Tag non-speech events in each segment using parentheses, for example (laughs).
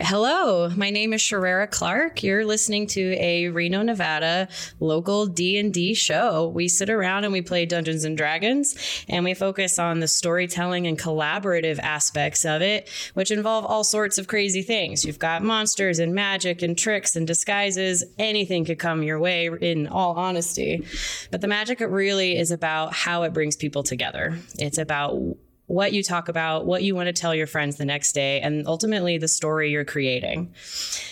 Hello, my name is Sharera Clark. You're listening to a Reno, Nevada local D&D show. We sit around and we play Dungeons and Dragons and we focus on the storytelling and collaborative aspects of it, which involve all sorts of crazy things. You've got monsters and magic and tricks and disguises. Anything could come your way in all honesty. But the magic really is about how it brings people together. It's about what you talk about, what you want to tell your friends the next day, and ultimately the story you're creating.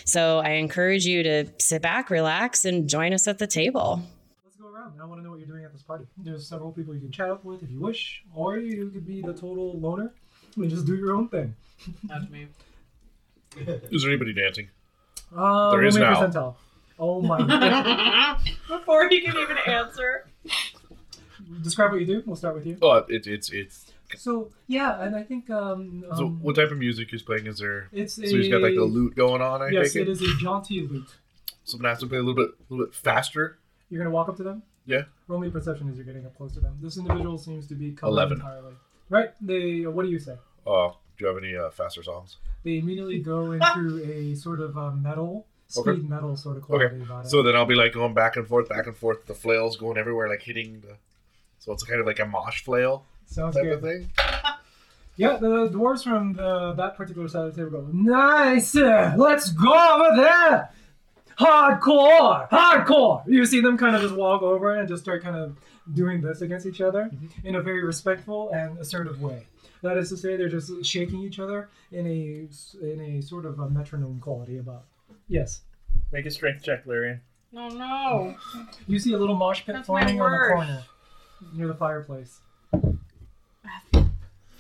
So I encourage you to sit back, relax, and join us at the table. Let's go around. I want to know what you're doing at this party. There's several people you can chat up with if you wish, or you could be the total loner and just do your own thing. That's me. (laughs) Is there anybody dancing? Uh, There is roll me a now. percentile. Oh my! (laughs) Before he can even answer. Describe what you do. We'll start with you. Oh, it, it's it's. So yeah, and I think um, So, um, what type of music is playing? Is there? it's So he's got like a lute going on. I Yes, take it it. is a jaunty lute. Someone has to play a little bit, a little bit faster. You're gonna walk up to them. Yeah. Roll me perception as you're getting up close to them. This individual seems to be covered 11. entirely. Right. They. What do you say? Oh, do you have any uh, faster songs? They immediately go (laughs) into a sort of uh, metal, speed Okay. metal sort of quality about it. So then I'll be like going back and forth, back and forth. The flails going everywhere, like hitting the. So it's kind of like a mosh flail Sounds type good. of thing. (laughs) Yeah, the dwarves from the, that particular side of the table go, Nice! Let's go over there! Hardcore! Hardcore! You see them kind of just walk over and just start kind of doing this against each other mm-hmm. in a very respectful and assertive way. That is to say, they're just shaking each other in a in a sort of a metronome quality about. Yes. Make a strength check, Larian. No, no. You see a little mosh pit That's forming on the corner near the fireplace.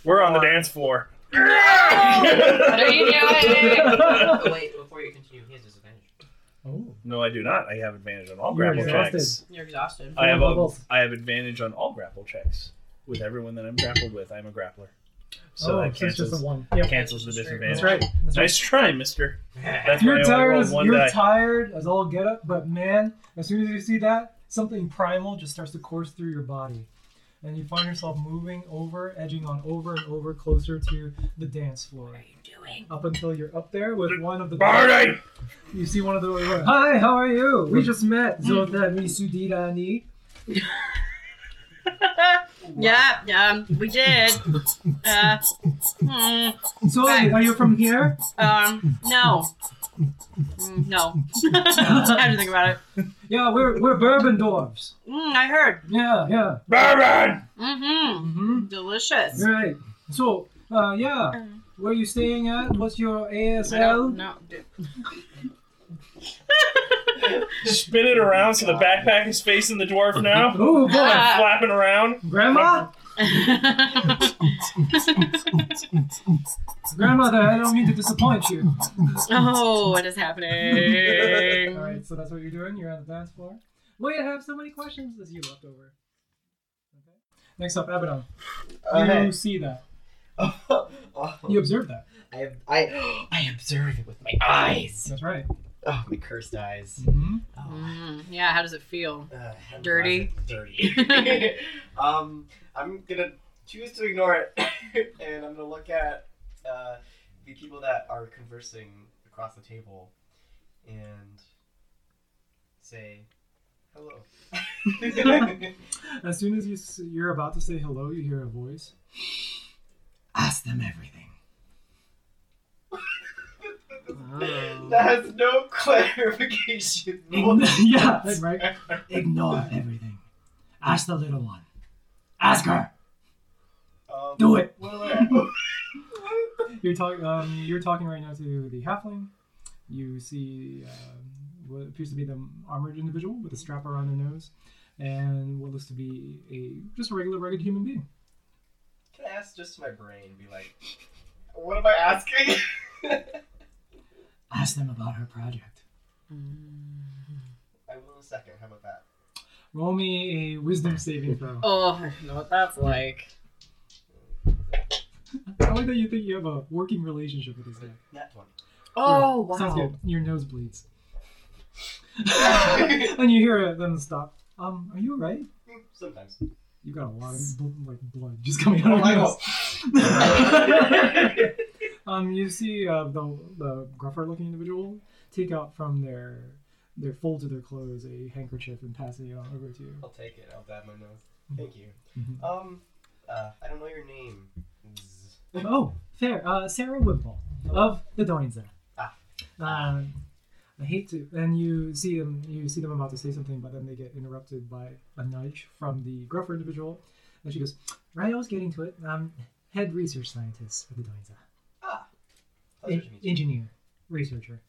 We're on the dance floor. What are you (laughs) doing? Oh, wait, before you continue, he has disadvantage. Oh. No, I do not. I have advantage on all You're grapple exhausted. checks. You're exhausted. I have a, Levels. I have advantage on all grapple checks. With everyone that I'm grappled with, I'm a grappler. So oh, that so it's just cancels, a one. Yep. cancels the disadvantage. That's right. That's right. Nice try, mister. That's why I You're only tired, rolled as, one you're die. tired as all get up, but man, as soon as you see that, something primal just starts to course through your body. And you find yourself moving over, edging on over and over closer to the dance floor. What are you doing? Up until you're up there with one of the Party! You see one of the Hi, how are you? We just met. Zoltan Misudidani. (laughs) Yeah, yeah, we did. (laughs) Uh, hmm, So, are you from here? um, no. Mm, no. (laughs) I had to think about it. Yeah, we're we're bourbon dwarves. Mm, I heard. Yeah, yeah. Bourbon! Mm-hmm. Mm-hmm. Delicious. Right. So, uh, yeah. Where are you staying at? What's your ASL? don't know. dude. Spin it around so the backpack is facing the dwarf now. Ooh, boy, Ah. Flapping around. Grandma, (laughs) grandmother, I don't mean to disappoint you. oh, what is happening? (laughs) All right, so that's what you're doing. You're on the dance floor. Well, you have so many questions as you left over. Okay. Next up, Abaddon. You Okay. see that? (laughs) Oh, You observe that. I, I, (gasps) I observe it with my eyes. That's right. Oh, my cursed eyes. Mm-hmm. Oh, Mm, yeah, how does it feel? uh, I'm Dirty? Dirty. um, I'm gonna choose to ignore it, (laughs) and I'm gonna look at uh, the people that are conversing across the table, and say hello. (laughs) As soon as you s- you're about to say hello, you hear a voice. Ask them everything. Oh. (laughs) that has no clarification. yeah, right. Ignore everything. Ask the little one. Ask her. Um, Do it. What do I- You're talking. Um, you're talking right now to the halfling. You see um, what appears to be the armored individual with a strap around their nose, and what looks to be a just a regular, rugged human being. Can I ask just to my brain? Be like, what am I asking? (laughs) Ask them about her project. I will in a second. How about that? Roll me a wisdom saving throw. (laughs) Oh, I know what that's like. I like that you think you have a working relationship with this guy. Nat 20. Oh, wow. Sounds good. Your nose bleeds. (laughs) (laughs) and you hear it, them stop. Um, are you alright? Sometimes. You got a lot of bl- like blood just coming out Oh, of your nose. Um, you see uh, the the gruffer looking individual take out from their their folds of their clothes a handkerchief and pass it on over to you. I'll take it. I'll dab my nose. Thank you. Mhm. Um, uh, I don't know your name. Oh, fair. Uh, Sarah Whipple of the Doinza. Ah. Um, I hate to, and you see them. You see them about to say something, but then they get interrupted by a nudge from the gruffer individual, and she goes, "Right, I was getting to it. I'm head research scientist for the Doinza, Ah, pleasure En- to meet you. engineer, researcher.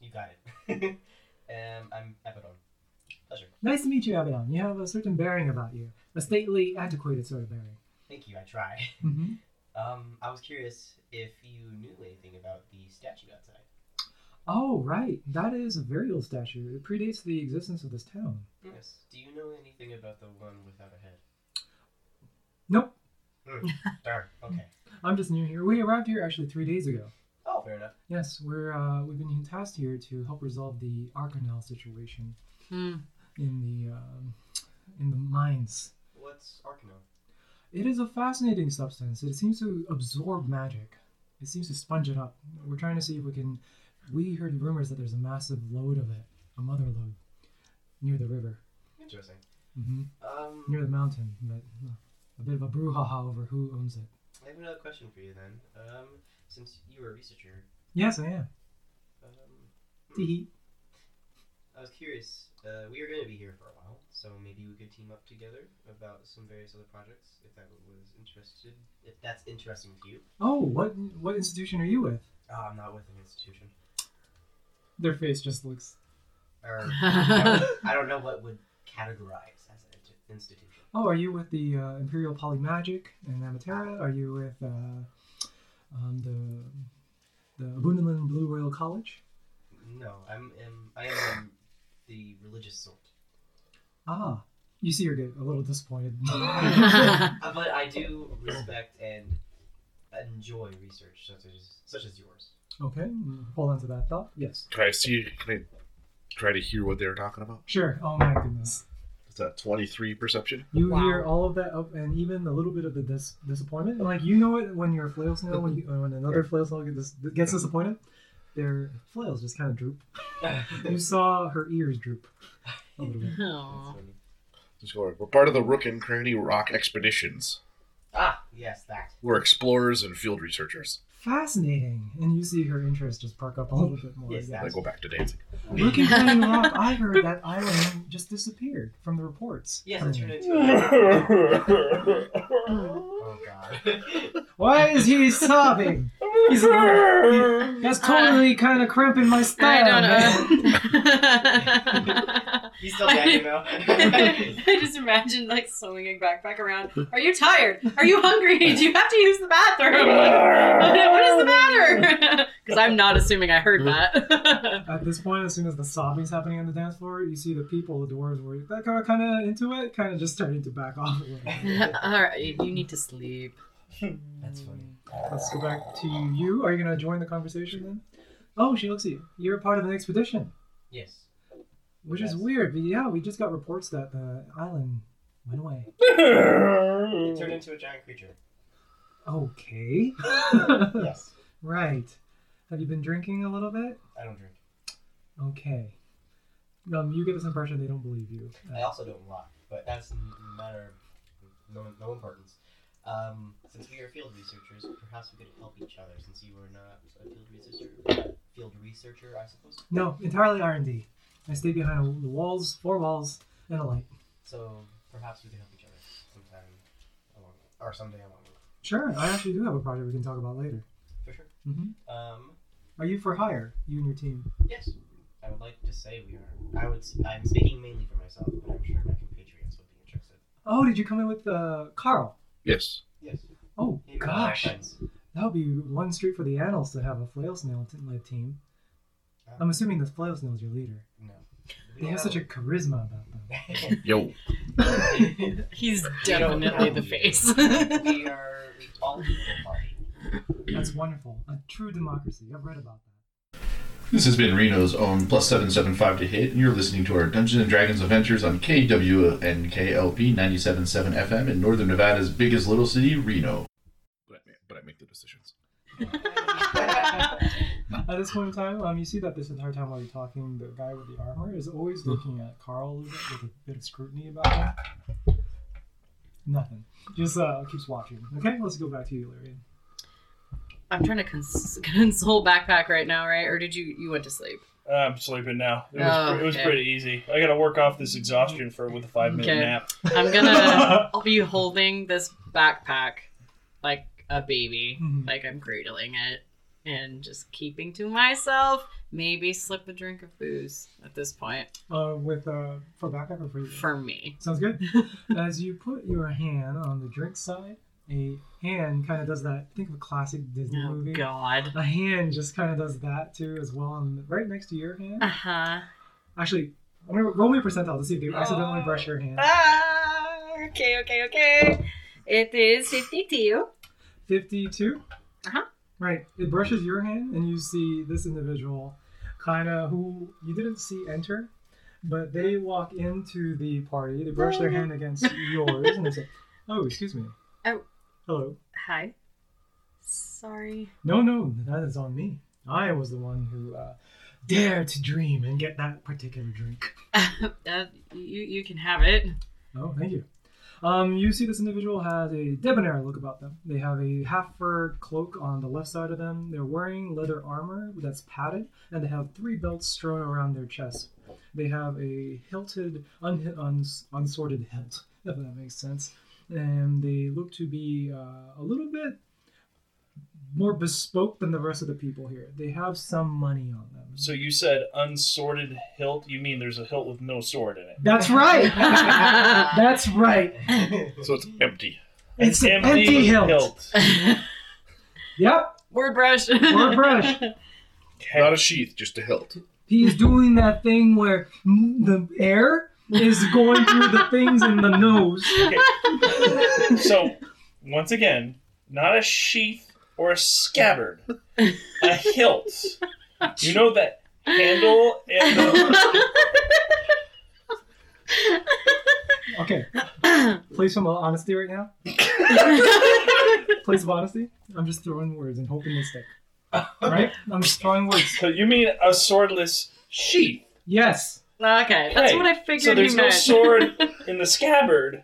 You got it. (laughs) um, I'm Abaddon. Pleasure. Nice to meet you, Abaddon. You have a certain bearing about you, a stately, antiquated sort of bearing. Thank you. I try. Mm-hmm. (laughs) Um, I was curious if you knew anything about the statue outside. Oh, right. That is a very old statue. It predates the existence of this town. Yes. Do you know anything about the one without a head? Nope. Hmm, Darn. Okay. (laughs) I'm just new here. We arrived here actually three days ago. Oh, fair enough. Yes, we're uh, we've been tasked here to help resolve the Arcanel situation Hmm. in the um, in the mines. What's Arcanel? It is a fascinating substance. It seems to absorb magic. It seems to sponge it up. We're trying to see if we can. We heard rumors that there's a massive load of it, a mother load, near the river, Interesting. hmm Um, near the mountain. But uh, a bit of a brouhaha over who owns it. I have another question for you then. Um, since you were a researcher, Yes, I am. um, Tee I was curious. Uh, we are going to be here for a while, so maybe we could team up together about some various other projects. If that was interested, if that's interesting to you. Oh, what what institution are you with? Oh, I'm not with an institution. Their face just looks. Or (laughs) I don't- I don't know what would categorize as an institution. Oh, are you with the uh, Imperial Polymagic in Amatera? Are you with uh, um, the the Abundaman Blue Royal College? No, I'm, am I am the religious sort. Ah, you see her get a little disappointed. (laughs) (laughs) Uh, but I do respect and enjoy research such as such as yours. okay, hold on to that thought. Yes, Can I see? Can I try to hear what they were talking about? sure. Oh my goodness, Is that twenty-three perception? you Wow. hear all of that, up, and even a little bit of the dis- disappointment. Like you know it when you're a flail snail, when you, when another flail snail gets, gets disappointed, their flails just kind of droop. You (laughs) saw her ears droop a little bit. Aw. We're part of the Rook and Cranny Rock expeditions. ah, yes, that. We're explorers and field researchers. Fascinating, and you see her interest just perk up a little bit more. Yes, again. I go back to dancing. Looking (laughs) Flaming Rock, I heard that island just disappeared from the reports. Yes, coming it turned in. into. oh (laughs) God. Why is he sobbing? He's he, that's totally (laughs) kind of cramping my style. I style. don't know. He's still gagging though. (laughs) I just imagine like swinging back back around. Are you tired? Are you hungry? (laughs) Do you have to use the bathroom? (laughs) what is the matter? Because I'm not assuming I heard that. At this point, as soon as the sobbing's happening on the dance floor, you see the people, the dwarves, were that kind of kind of into it, kind of just starting to back off a little. bit. All right, you need to sleep. That's funny. Let's go back to you. Are you gonna join the conversation then? Oh, she looks at you. You're a part of an expedition, Yes. Which is weird. But yeah, we just got reports that the island went away. (laughs) It turned into a giant creature. Okay. (laughs) Yes. Right. Have you been drinking a little bit? I don't drink. Okay. Um, you get this impression they don't believe you. I also don't lie, but that's a matter of no, no importance. Um, since we are field researchers, perhaps we could help each other. Since you are not a field researcher, field researcher, I suppose. No, entirely R and D. I stay behind the walls, four walls, and a light. So perhaps we can help each other sometime along, or someday along the way. Sure, I actually do have a project we can talk about later. For sure. hmm Um, Are you for hire? You and your team? yes, I would like to say we are. I would. s- I'm speaking mainly for myself, but I'm sure my compatriots would be interested. Oh, did you come in with uh, Carl? Yes. Yes. Oh Maybe one gosh, friends. that would be one street for the annals to have a flail snail t- led team. I'm assuming the flail snail is your leader. No. They have such a charisma about them. (laughs) Yo. He's definitely the face. we are we (laughs) all equal party. That's wonderful. A true democracy. I've read about that. This has been Reno's own plus 775 to hit, and you're listening to our Dungeons and Dragons adventures on KWNKLP 97.7 FM in Northern Nevada's biggest little city, Reno. But I, make, but I make the decisions. (laughs) (laughs) At this point in time, um, you see that this entire time while you're talking, the guy with the armor is always looking at Carl a little bit with a bit of scrutiny about him. Nothing. Just uh, keeps watching. Okay, let's go back to you, Larry. I'm trying to cons- (laughs) console backpack right now, right? Or did you you went to sleep? I'm sleeping now. It was, Oh, pre- it was pretty easy. I got to work off this exhaustion for with a five minute Okay. nap. I'm gonna I'll (laughs) be holding this backpack like a baby, Mhm. like I'm cradling it, and just keeping to myself. Maybe slip a drink of booze at this point Uh, with uh, for backup or for you? for me. Sounds good. (laughs) As you put your hand on the drink side, a hand kind of does that. Think of a classic Disney Oh movie. God. A hand just kind of does that too, as well, on right next to your hand. Uh huh. Actually, I'm gonna roll me a percentile to see if they accidentally brush your hand. Ah, okay, okay, okay. It is 52. 52. Uh-huh. Right. It brushes your hand, and you see this individual, kind of who you didn't see enter, but they walk into the party. They brush their hand against yours, and they say, "Oh, excuse me." Oh. Hello. Hi. Sorry. No, no, that is on me. I was the one who uh, dared to dream and get that particular drink. (laughs) uh, you you can have it. Oh, thank you. Um, you see this individual has a debonair look about them. They have a half fur cloak on the left side of them. They're wearing leather armor that's padded, and they have three belts strewn around their chest. They have a hilted, un- uns- unsorted hilt, (laughs) if that makes sense. And they look to be uh, a little bit more bespoke than the rest of the people here. They have some money on them. So you said unsorted hilt. You mean there's a hilt with no sword in it? That's right. (laughs) That's right. So it's empty. It's an empty hilt. (laughs) Yep. Word brush. Word brush. Not a sheath, just a hilt. He's doing that thing where the air is going through the things in the nose. So once again, not a sheath or a scabbard, a hilt. You know that handle and the Okay. Place of honesty right now. (laughs) Place of honesty. I'm just throwing words and hoping they stick. (laughs) Right? I'm just throwing words. So you mean a swordless sheath? Yes. okay, that's Hey, what I figured So there's you no meant. sword (laughs) in the scabbard,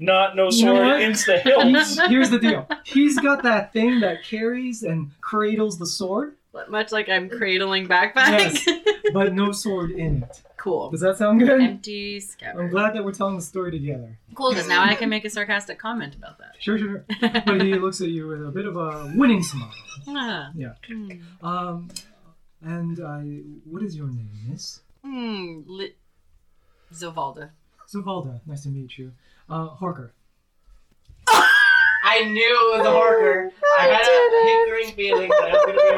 not no You know sword what? in the hilt. He's, here's the deal. He's got that thing that carries and cradles the sword, Much like I'm cradling backpack. (laughs) but no sword in it. cool. Does that sound good? Empty I'm glad that we're telling the story together. Cool, because now I can make a sarcastic comment about that. Sure, sure. sure. (laughs) But he looks at you with a bit of a winning smile. Ah. Yeah. Hmm. Um, and I, what is your name, Miss? Hmm. Li- Zovalda. Zovalda. Nice to meet you. Uh, Horker. I knew it was a Horker. I had a hankering feeling that it was going to be a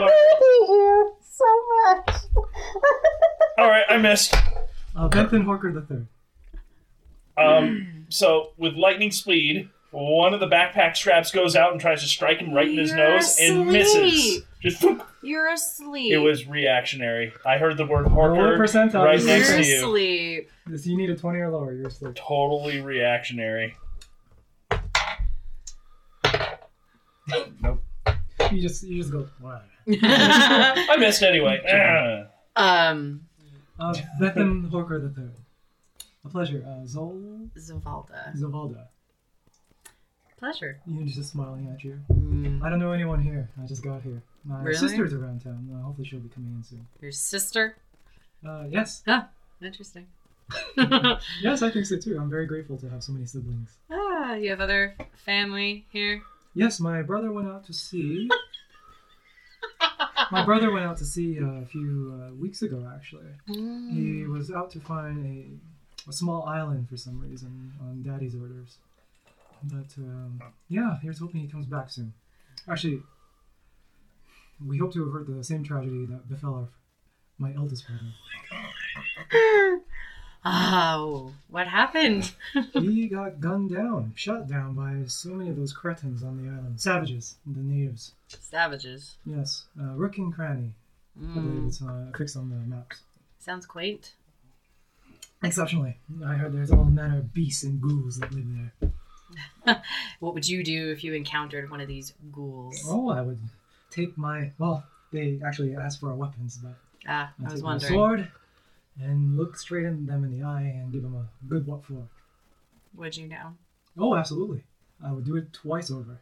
Horker. (laughs) (laughs) All right, I missed. Uh, Benton Horker the third. Um, so with lightning speed, one of the backpack straps goes out and tries to strike him right in his You're nose and misses. Asleep. Just. You're asleep. it was reactionary. I heard the word Roll a Horker percentile. right You're next You're to you. asleep. This- You need a 20 or lower. You're asleep. Totally reactionary. Nope. You just, you just go. What? (laughs) I missed anyway. (laughs) um, Uh, Benton Horker the third. A pleasure. Uh, Zol Zovalda. Zovalda. Pleasure. You're just smiling at you. Mm. I don't know anyone here. I just got here. My Really? sister's around town. Uh, hopefully she'll be coming in soon. Your sister? Uh, yes. Ah, interesting. (laughs) Yes, I think so too. I'm very grateful to have so many siblings. ah, you have other family here? Yes, my brother went out to sea. (laughs) my brother went out to sea uh, a few uh, weeks ago, actually. He was out to find a, a small island for some reason on Daddy's orders. But um, yeah, here's hoping he comes back soon. Actually, we hope to avert the same tragedy that befell our, my eldest brother. (laughs) Oh, what happened? (laughs) he got gunned down, shot down by so many of those cretins on the island. Savages, the natives. Savages. Yes, uh, Rook and Cranny. I believe Mm, it's uh, fixed on the maps. sounds quaint. Exceptionally. I heard there's all manner of beasts and ghouls that live there. (laughs) What would you do if you encountered one of these ghouls? Oh, I would take my well, they actually asked for our weapons, but Ah, I I was wondering. sword and look straight in them in the eye and give them a good what for. Would you know? Oh, absolutely. I would do it twice over.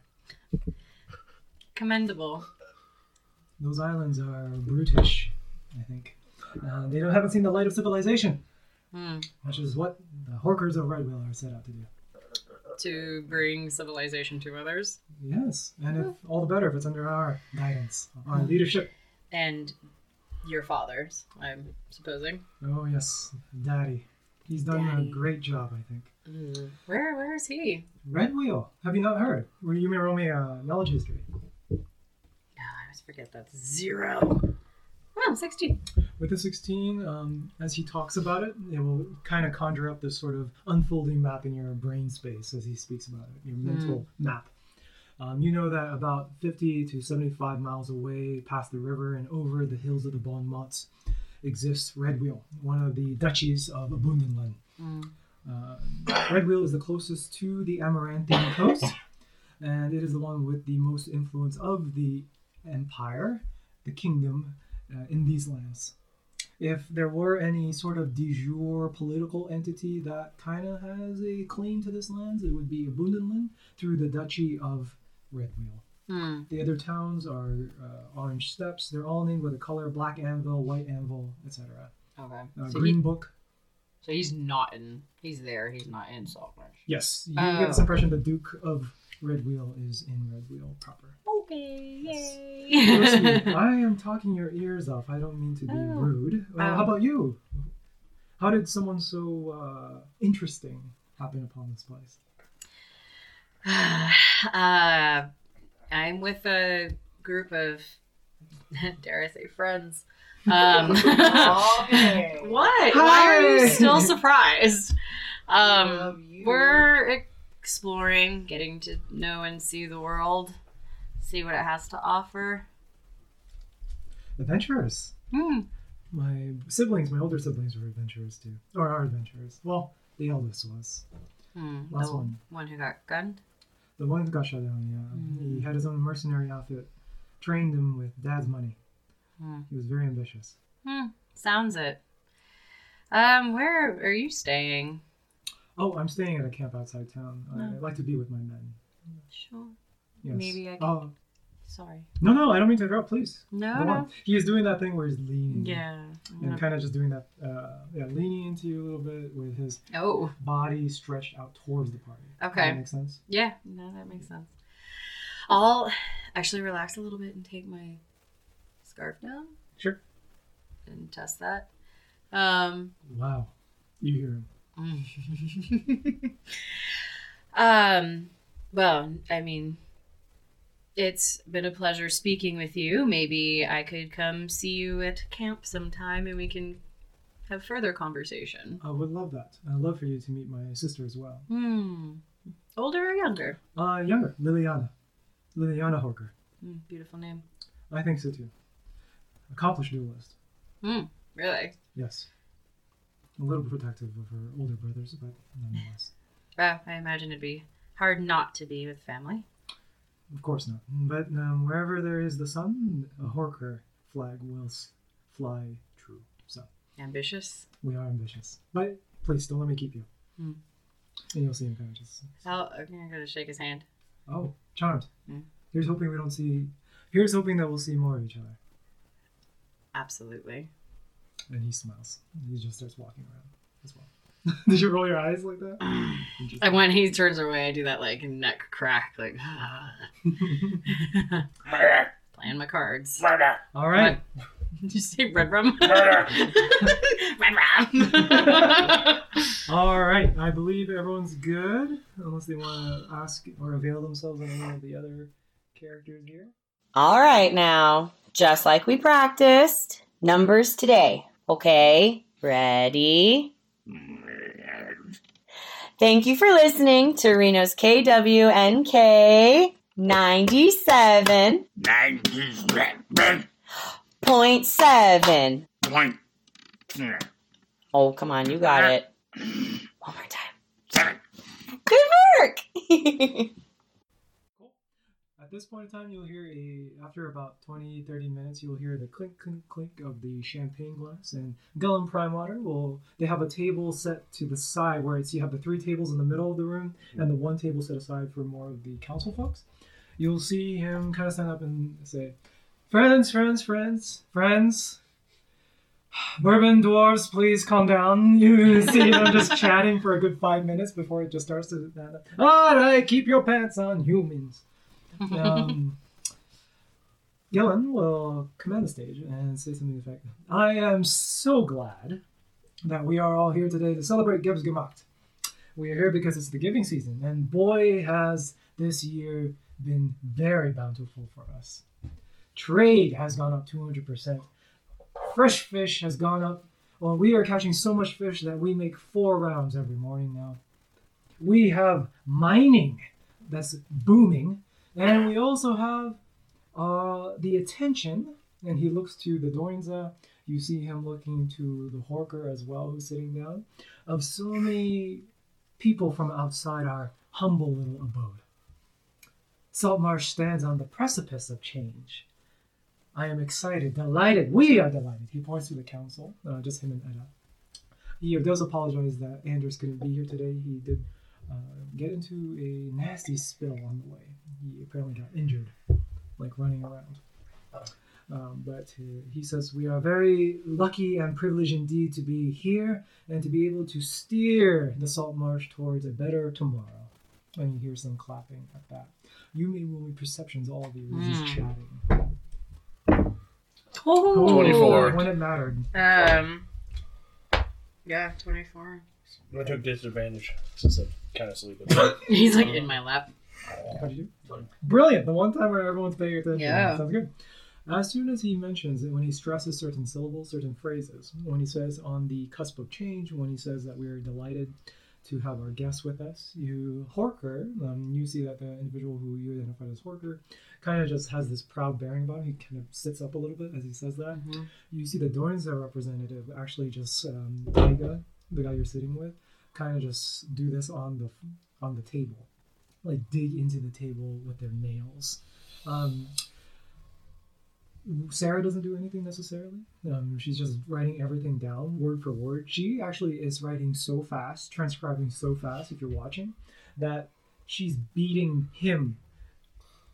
Commendable. Those islands are brutish, I think. Uh, they don't haven't seen the light of civilization, Hmm. which is what the Horkers of Red Wheel are set out to do. To bring civilization to others Yes, and if hmm. all the better if it's under our guidance, our hmm. leadership. and your fathers, I'm supposing. Oh yes, Daddy. He's done Daddy. a great job, I think. Hmm. Where where is he? Red Wheel. Have you not heard? Well, you may roll me a uh, knowledge history. Ah, I always forget that's zero. Oh, 16. With the 16, um, as he talks about it, it will kind of conjure up this sort of unfolding map in your brain space as he speaks about it, your mental map. Um, you know that about 50 to 75 miles away, past the river and over the hills of the Bon Mots, exists Red Wheel, one of the duchies of Abundanland. Mm. Uh, Red Wheel is the closest to the Amaranthian coast, and it is the one with the most influence of the empire, the kingdom, uh, in these lands. If there were any sort of de jure political entity that kind of has a claim to this lands, it would be Abundanland through the Duchy of Red Wheel. Hmm. The other towns are uh, Orange Steps. They're all named with a color: black anvil, white anvil, etc. Okay. Uh, so, Green he, Book. so he's not in. He's there. He's not in Saltmarsh. Yes, you Oh. get this impression the Duke of Red Wheel is in Red Wheel proper. Okay. Trust me, Yay. (laughs) I am talking your ears off. I don't mean to be Oh. rude. Uh, Oh. How about you? How did someone so uh, interesting happen upon this place? (sighs) uh, I'm with a group of, (laughs) dare I say, friends. Um, Okay. (laughs) what? Why are you still surprised? Um, you. we're exploring, getting to know and see the world, see what it has to offer. Adventurers. Hmm. My siblings, my older siblings, were adventurers too, or are adventurers. Well, the eldest was. Hmm. Last the one. one who got gunned. The one who got shot down. Yeah, Mm. he had his own mercenary outfit. Trained him with dad's money. Hmm. He was very ambitious. Hmm. Sounds it. Um, where are you staying? Oh, I'm staying at a camp outside town. I, No. I like to be with my men. Sure. Yes. Maybe I can- Oh, Sorry. no, no, I don't mean to interrupt. Please. No, no. He is doing that thing where he's leaning. Yeah. And kind of just doing that, uh, yeah, leaning into you a little bit with his Oh. body stretched out towards the party. Okay. that make sense? Yeah. No, that makes sense. I'll actually relax a little bit and take my scarf down Sure. and test that. Um. Wow. You hear him. (laughs) um. Well, I mean, it's been a pleasure speaking with you. Maybe I could come see you at camp sometime and we can have further conversation. I would love that. I'd love for you to meet my sister as well. Hmm. Older or younger? Uh, younger, Liliana. Liliana Horker. Hmm, beautiful name. I think so too. Accomplished duelist. Hmm. Really? Yes. A little protective of her older brothers, but nonetheless. (laughs) Well, I imagine it'd be hard not to be with family. Of course not. But um, wherever there is the sun, a Horker flag will fly true. So Ambitious. we are ambitious. But please don't let me keep you. Hmm. And you'll see him kind of just. I'll, I'm gonna shake his hand. Oh, charmed. Hmm. Here's hoping we don't see. Here's hoping that we'll see more of each other. Absolutely. And he smiles. He just starts walking around as well. (laughs) Did you roll your eyes like that? And when he turns away, I do that like neck crack, like Murder! (sighs) playing my cards. Murder! All right. (laughs) Did you say red rum? (laughs) Murder! red rum. All right. I believe everyone's good, unless they want to ask or avail themselves of any of the other characters here. All right, now, just like we practiced, numbers today. Okay, ready? Mm. Thank you for listening to Reno's KWNK 97.7. Ninety-seven point Oh, come on, you got it. One more time. seven. Good work! (laughs) At this point in time, you'll hear a after about 20, 30 minutes, you'll hear the clink, clink, clink of the champagne glass. And Gellan Primewater will they have a table set to the side where it's you have the three tables in the middle of the room and the one table set aside for more of the council folks. You'll see him kind of stand up and say, "Friends, friends, friends, friends." Bourbon dwarves, please calm down. (laughs) You see them just chatting for a good five minutes before it just starts to. All right, keep your pants on, humans. Um, Gellan will command the stage and say something to effect I am so glad that we are all here today to celebrate Gibbs Gemacht. We are here because it's the giving season, and boy, has this year been very bountiful for us. Trade has gone up 200%. Fresh fish has gone up. Well, we are catching so much fish that we make four rounds every morning now. We have mining that's booming, and we also have uh, the attention. And he looks to the Doinza. You see him looking to the Horker as well, who's sitting down, of so many people from outside our humble little abode. Saltmarsh stands on the precipice of change. I am excited, delighted. We are delighted. He points to the council, uh, just him and Edda. He does apologize that Anders couldn't be here today. He did uh, get into a nasty spill on the way. He apparently got injured, like running around. Um, but uh, he says, We are very lucky and privileged indeed to be here and to be able to steer the salt marsh towards a better tomorrow. And you hear some clapping at that. You may roll me perceptions, all of you, as he's Hmm. chatting. Oh. 24. When it mattered. Um. Yeah, twenty-four. I took disadvantage since I'm kind of sleeping. (laughs) He's like in my lap. How'd you do? Brilliant. The one time where everyone's paying attention. Yeah. Sounds good. As soon as he mentions it, when he stresses certain syllables, certain phrases, when he says on the cusp of change, when he says that we are delighted to have our guests with us, you, Horker, um, you see that the individual who you identified as Horker kind of just has this proud bearing about him. He kind of sits up a little bit as he says that. Mhm. You see the Doinza representative actually just, um, Taiga, the guy you're sitting with, kind of just do this on the on the table like dig into the table with their nails. Um, Sarah doesn't do anything necessarily. Um, she's just writing everything down word for word. She actually is writing so fast, transcribing so fast, if you're watching, that she's beating him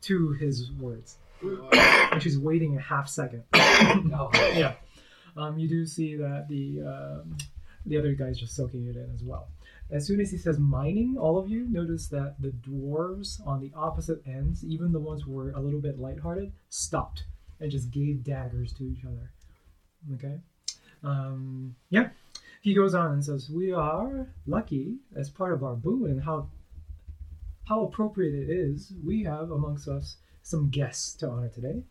to his words. and she's waiting a half second. (coughs) yeah. Um, you do see that the um, the other guy's just soaking it in as well. As soon as he says mining, all of you notice that the dwarves on the opposite ends, even the ones who were a little bit lighthearted, stopped and just gave daggers to each other. Okay? Um, yeah. He goes on and says, We are lucky as part of our boon and how how appropriate it is. We have amongst us some guests to honor today.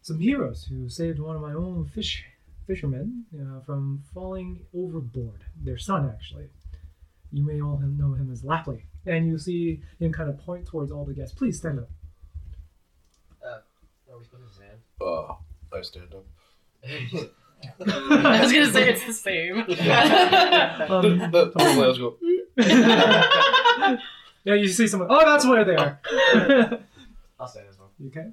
Some heroes who saved one of my own fish fishermen uh, from falling overboard. Their son, actually. You may all know him as Lapley. And you see him kind of point towards all the guests. Please stand up. Are we supposed to stand? Uh, I stand up. (laughs) I was gonna say it's the same. (laughs) (laughs) Um, the, the, the go. yeah, you see someone. Oh, that's where they are. I'll stand as well. you okay?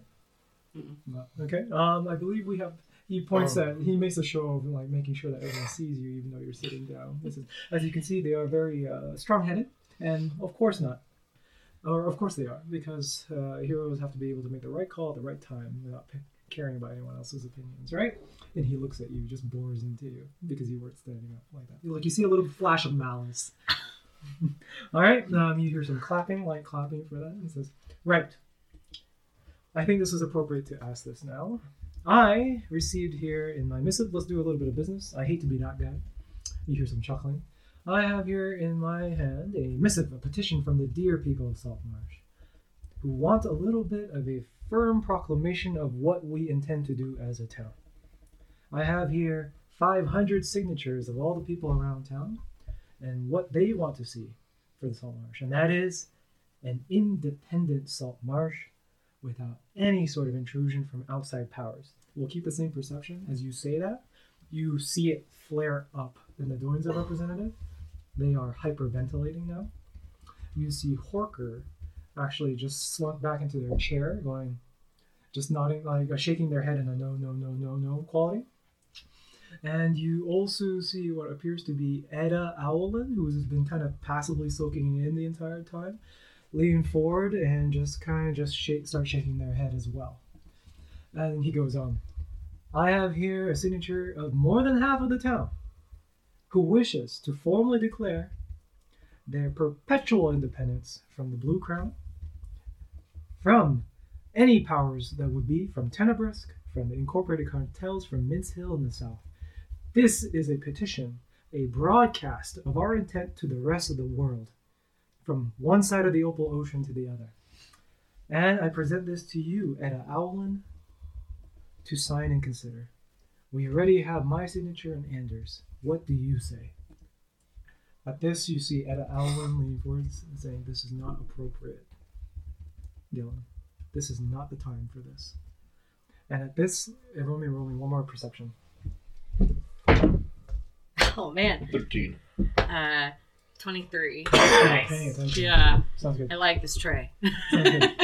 Mm-mm. Okay. Um, I believe we have. He points Um. at. He makes a show of like making sure that everyone sees you, even though you're sitting down. This is, as you can see, they are very uh, strong-headed, and of course not. Or of course they are, because uh, heroes have to be able to make the right call at the right time without p- caring about anyone else's opinions, right? And he looks at you, just bores into you because you weren't standing up like that. Like you see a little flash of malice. (laughs) All right. Um, you hear some clapping, light clapping for that. And says, "Right. I think this is appropriate to ask this now. I received here in my missive. Let's do a little bit of business. I hate to be that guy. You hear some chuckling. I have here in my hand a missive, a petition from the dear people of Saltmarsh, who want a little bit of a firm proclamation of what we intend to do as a town. I have here 500 signatures of all the people around town and what they want to see for the salt marsh, and that is an independent salt marsh without any sort of intrusion from outside powers. We'll keep the same perception as you say that. You see it flare up in the doings of representative. They are hyperventilating now. You see Horker actually just slunk back into their chair, going, just nodding, like uh, shaking their head in a no, no, no, no, no quality. And you also see what appears to be Edda Owlin, who has been kind of passively soaking in the entire time, lean forward and just kind of just shake, start shaking their head as well. And he goes on. I have here a signature of more than half of the town who wishes to formally declare their perpetual independence from the Blue Crown, from any powers that would be from Tenebrisk, from the incorporated cartels from Mince Hill in the south. This is a petition, a broadcast of our intent to the rest of the world, from one side of the Opal Ocean to the other. And I present this to you, Etta Owlin, to sign and consider. We already have my signature and Anders. What do you say? At this, you see Etta Alwyn leaning forward and saying, This is not appropriate. Gellan, this is not the time for this. And at this, roll me, roll me one more perception. (laughs) Oh man. 13. Uh, twenty-three. (coughs) Paying attention. Yeah, Sounds good. I like this tray. Good. (laughs)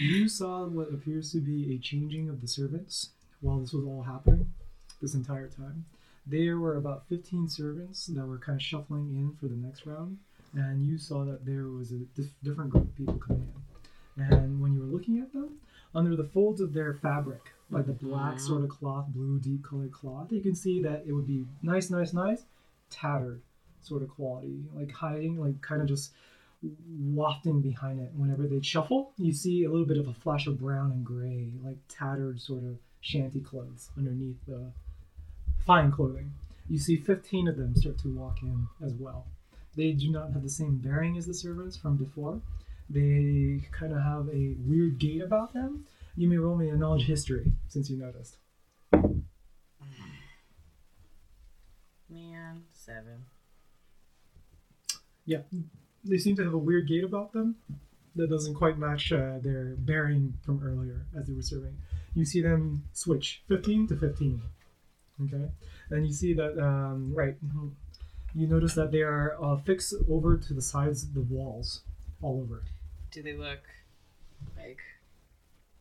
You saw what appears to be a changing of the servants while this was all happening, this entire time. There were about 15 servants that were kind of shuffling in for the next round, and you saw that there was a dif- different group of people coming in. And when you were looking at them, under the folds of their fabric, like the black Mhm. sort of cloth, blue deep colored cloth, you can see that it would be nice, nice, nice, tattered sort of quality, like hiding, like kind of just wafting behind it. Whenever they shuffle, you see a little bit of a flash of brown and gray, like tattered sort of shanty clothes underneath the fine clothing. You see 15 of them start to walk in as well. They do not have the same bearing as the servants from before. They kind of have a weird gait about them. You may roll me a knowledge history since you noticed. Man, seven. Yeah, they seem to have a weird gait about them that doesn't quite match uh, their bearing from earlier as they were serving. You see them switch 15 to 15. Okay, and you see that um, right. You notice that they are uh, fixed over to the sides of the walls, all over. Do they look like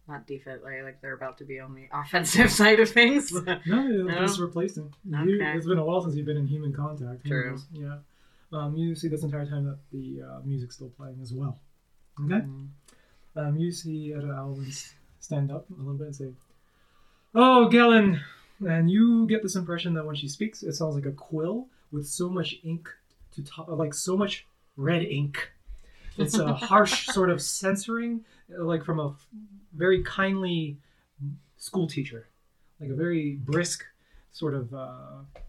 not defense, like, like they're about to be on the (laughs) offensive side of things? No, they're (laughs) No? just replacing. You, Okay. It's been a while since you've been in human contact. True. Yeah. Um, you see this entire time that the uh, music's still playing as well. Okay. Mm. Um, you see Etta Alwins stand up a little bit and say, "Oh, Gellan," and you get this impression that when she speaks, it sounds like a quill with so much ink to top, like so much red ink. It's a (laughs) harsh sort of censoring, uh, like from a very kindly school teacher, like a very brisk sort of. Uh,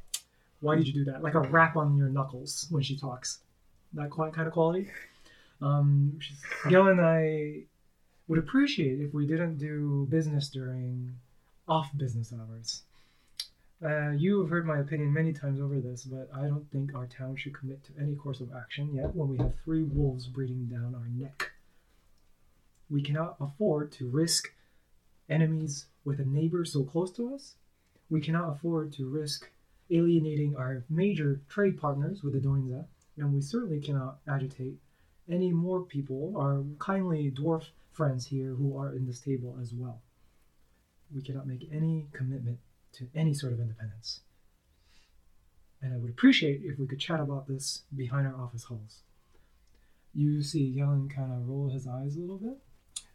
why did you do that? Like a rap on your knuckles when she talks, that kind of quality. Um, Gail and I would appreciate if we didn't do business during off business hours. Uh, you have heard my opinion many times over this, but I don't think our town should commit to any course of action yet when we have three wolves breeding down our neck. We cannot afford to risk enemies with a neighbor so close to us. We cannot afford to risk alienating our major trade partners with the Doinza, and we certainly cannot agitate any more people, our kindly dwarf friends here who are in this table as well. We cannot make any commitment to any sort of independence. And I would appreciate if we could chat about this behind our office halls. You see Yellen kind of roll his eyes a little bit,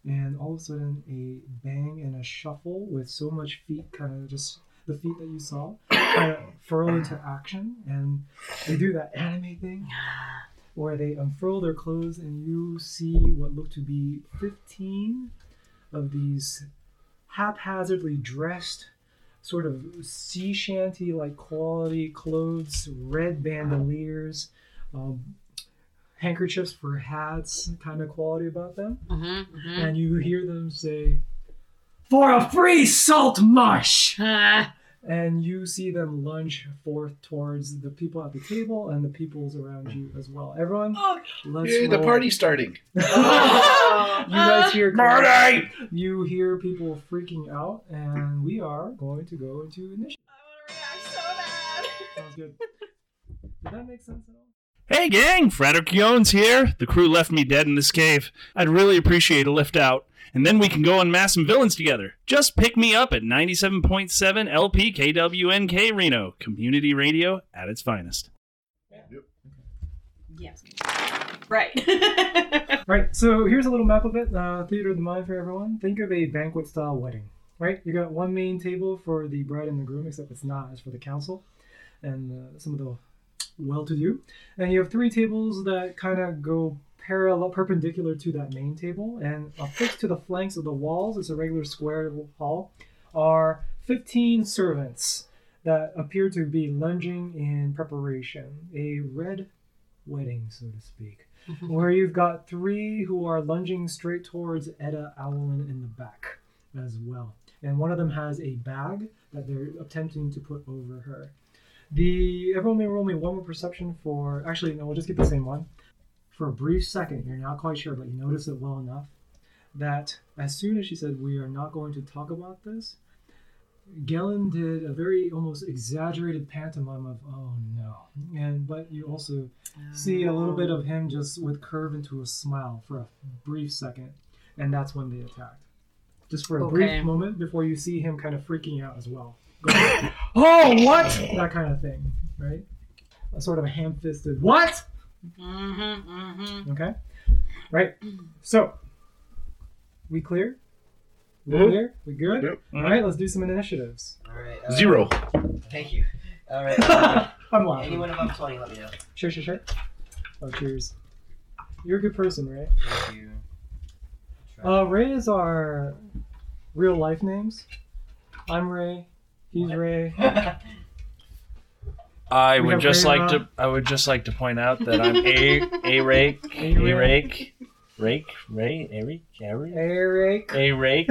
and all of a sudden a bang and a shuffle with so much feet kind of just the feet that you saw kind of furl into action, and they do that anime thing where they unfurl their clothes and you see what look to be 15 of these haphazardly dressed sort of sea shanty like quality clothes red bandoliers um, handkerchiefs for hats kind of quality about them. Mm-hmm, mm-hmm. and you hear them say for a free salt marsh! (laughs) Ah, and you see them lunge forth towards the people at the table and the peoples around you as well. Everyone, oh, let's Yay, the party's starting. (laughs) you guys hear (laughs) Marty! You hear people freaking out, and we are going to go into initiative. I want to react so bad. Sounds good. Did that make sense at all? Hey gang, Frater here. The crew left me dead in this cave. I'd really appreciate a lift out, and then we can go and mass some villains together. Just pick me up at 97.7 LP KWNK Reno, community radio at its finest. Yep. Yes. Right. (laughs) Right, so here's a little map of it. Uh, theater of the mind for everyone. Think of a banquet style wedding, right? You got one main table for the bride and the groom, except it's not. It's for the council and uh, some of the well-to-do. And you have three tables that kind of go parallel, perpendicular to that main table, and affixed to the flanks of the walls, it's a regular square hall, are 15 servants that appear to be lunging in preparation. A red wedding, so to speak mm-hmm. where you've got three who are lunging straight towards Eda Oweland in the back as well. And one of them has a bag that they're attempting to put over her. The everyone may roll me one more perception for actually no, we'll just get the same one. For a brief second, you're not quite sure, but you notice it well enough that as soon as she said we are not going to talk about this, Gellan did a very almost exaggerated pantomime of oh no. And but you also see a little bit of him just with curve into a smile for a brief second, and that's when they attacked. Just for a Okay. brief moment before you see him kind of freaking out as well. Going, (coughs) oh, what? That kind of thing, right? A sort of a ham-fisted what? Mm-hmm, mm-hmm. Okay, right. So we clear. We Mhm. clear. We good. Yep. All right. Let's do some initiatives. All right. uh, Zero. Thank you. All right. (laughs) uh, I'm laughing. anyone above 20, let me know. Sure, sure, sure. Oh, cheers. You're a good person, right? Thank you. Uh, Ray is our real life names. I'm Ray. He's Ray. (laughs) I We would have just Ray like Ra. to. I would just like to point out that I'm a a rake, (laughs) A a rake. rake, rake, Ray, Eric, Eric, Eric. a rake,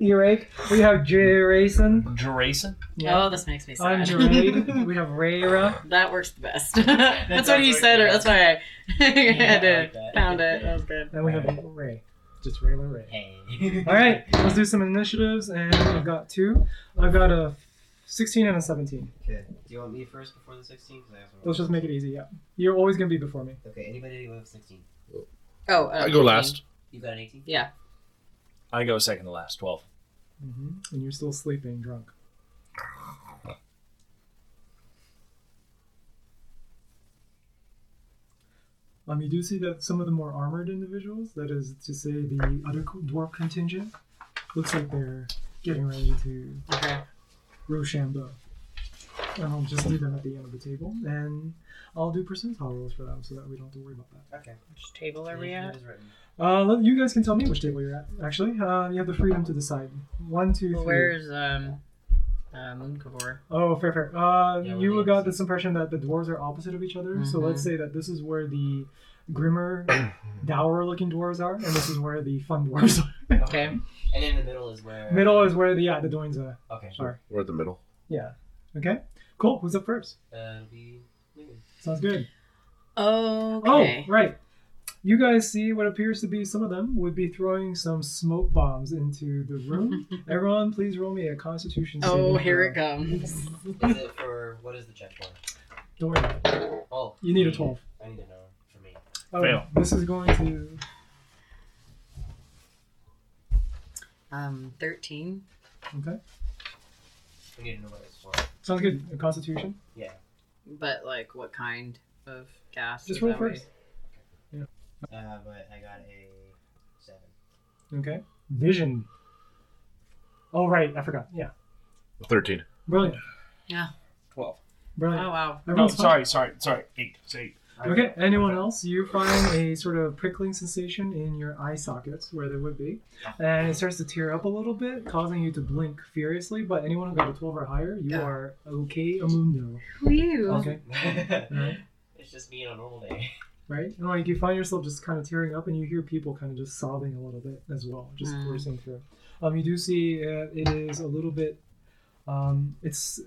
Eric. (laughs) We have Jason. Drason. Yeah. Oh, this makes me sad. I'm. Jade. We have Rayra. that works the best. that's what sounds you like said. that. That's why I had I to like that. found it. That was good. And we have Ray. Just regular Ray. Hey. All right, let's do some initiatives. And I've got two. I've got a 16 and a 17. Okay. Do you want me first before the 16? 'Cause I have some- Let's just make it easy. Yeah. You're always going to be before me. Okay, anybody with 16? Oh, uh, I go last. You got an 18? Yeah. I go second to last. Twelve. hmm And you're still sleeping drunk. Um, you do see that some of the more armored individuals, that is to say the other dwarf contingent, looks like they're getting ready to Okay. Rochambeau. And I'll just leave them at the end of the table, and I'll do percentile rolls for them so that we don't have to worry about that. Okay. Which table are we at? Uh, you guys can tell me which table you're at. Actually, uh, you have the freedom to decide. One, two, three. Well, where's um, uh, Moon Oh, fair, fair. Uh, Yeah, you got the this impression that the dwarves are opposite of each other. So Mhm. let's say that this is where the grimmer, (coughs) dour-looking dwarves are, and this is where the fun dwarves are. (laughs) Okay. And in the middle is where. Middle is where the yeah the Doins are. Okay. Sorry. We're at the middle. Yeah. Okay. Cool. Who's up first? Uh, it'll be. Megan. Sounds good. Okay. Oh, right. You guys see what appears to be some of them would be throwing some smoke bombs into the room. (laughs) Everyone, please roll me a Constitution. Oh, saving here it throw. comes. Is it for. What is the check for? Don't worry. Oh. You need a 12. I need to know for me. Oh, Fail. This is going to. Um, thirteen. Okay. I need to know what it's for. Sounds good. A Constitution. Yeah. But like, what kind of gas? Just is roll that first. Uh, but I got a 7. Okay. Vision. Oh, right. I forgot. Yeah. Thirteen. Brilliant. Yeah. Twelve. Brilliant. Oh wow. No, Everyone's fine? sorry, sorry, sorry. Eight. It's eight. Okay. Anyone else? You find a sort of prickling sensation in your eye sockets where there would be, and it starts to tear up a little bit, causing you to blink furiously. But anyone who got a 12 or higher, you Yeah. are okay, amundo. Whew. Okay. (laughs) Alright. it's just me on a normal day. Right? And like you find yourself just kind of tearing up, and you hear people kind of just sobbing a little bit as well, just Mm. coursing through. Um, you do see uh, it is a little bit. Um, it's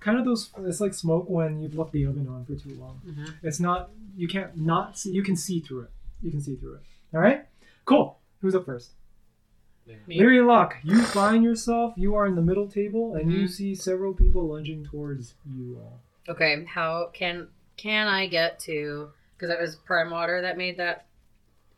kind of those. It's like smoke when you've left the oven on for too long. Mhm. It's not. You can't not see. You can see through it. You can see through it. All right. Cool. Who's up first? Me. Larry Locke. You find yourself. You are in the middle table, and you Mhm. see several people lunging towards you all. Okay. How can Can I get to? Because it was Primewater that made that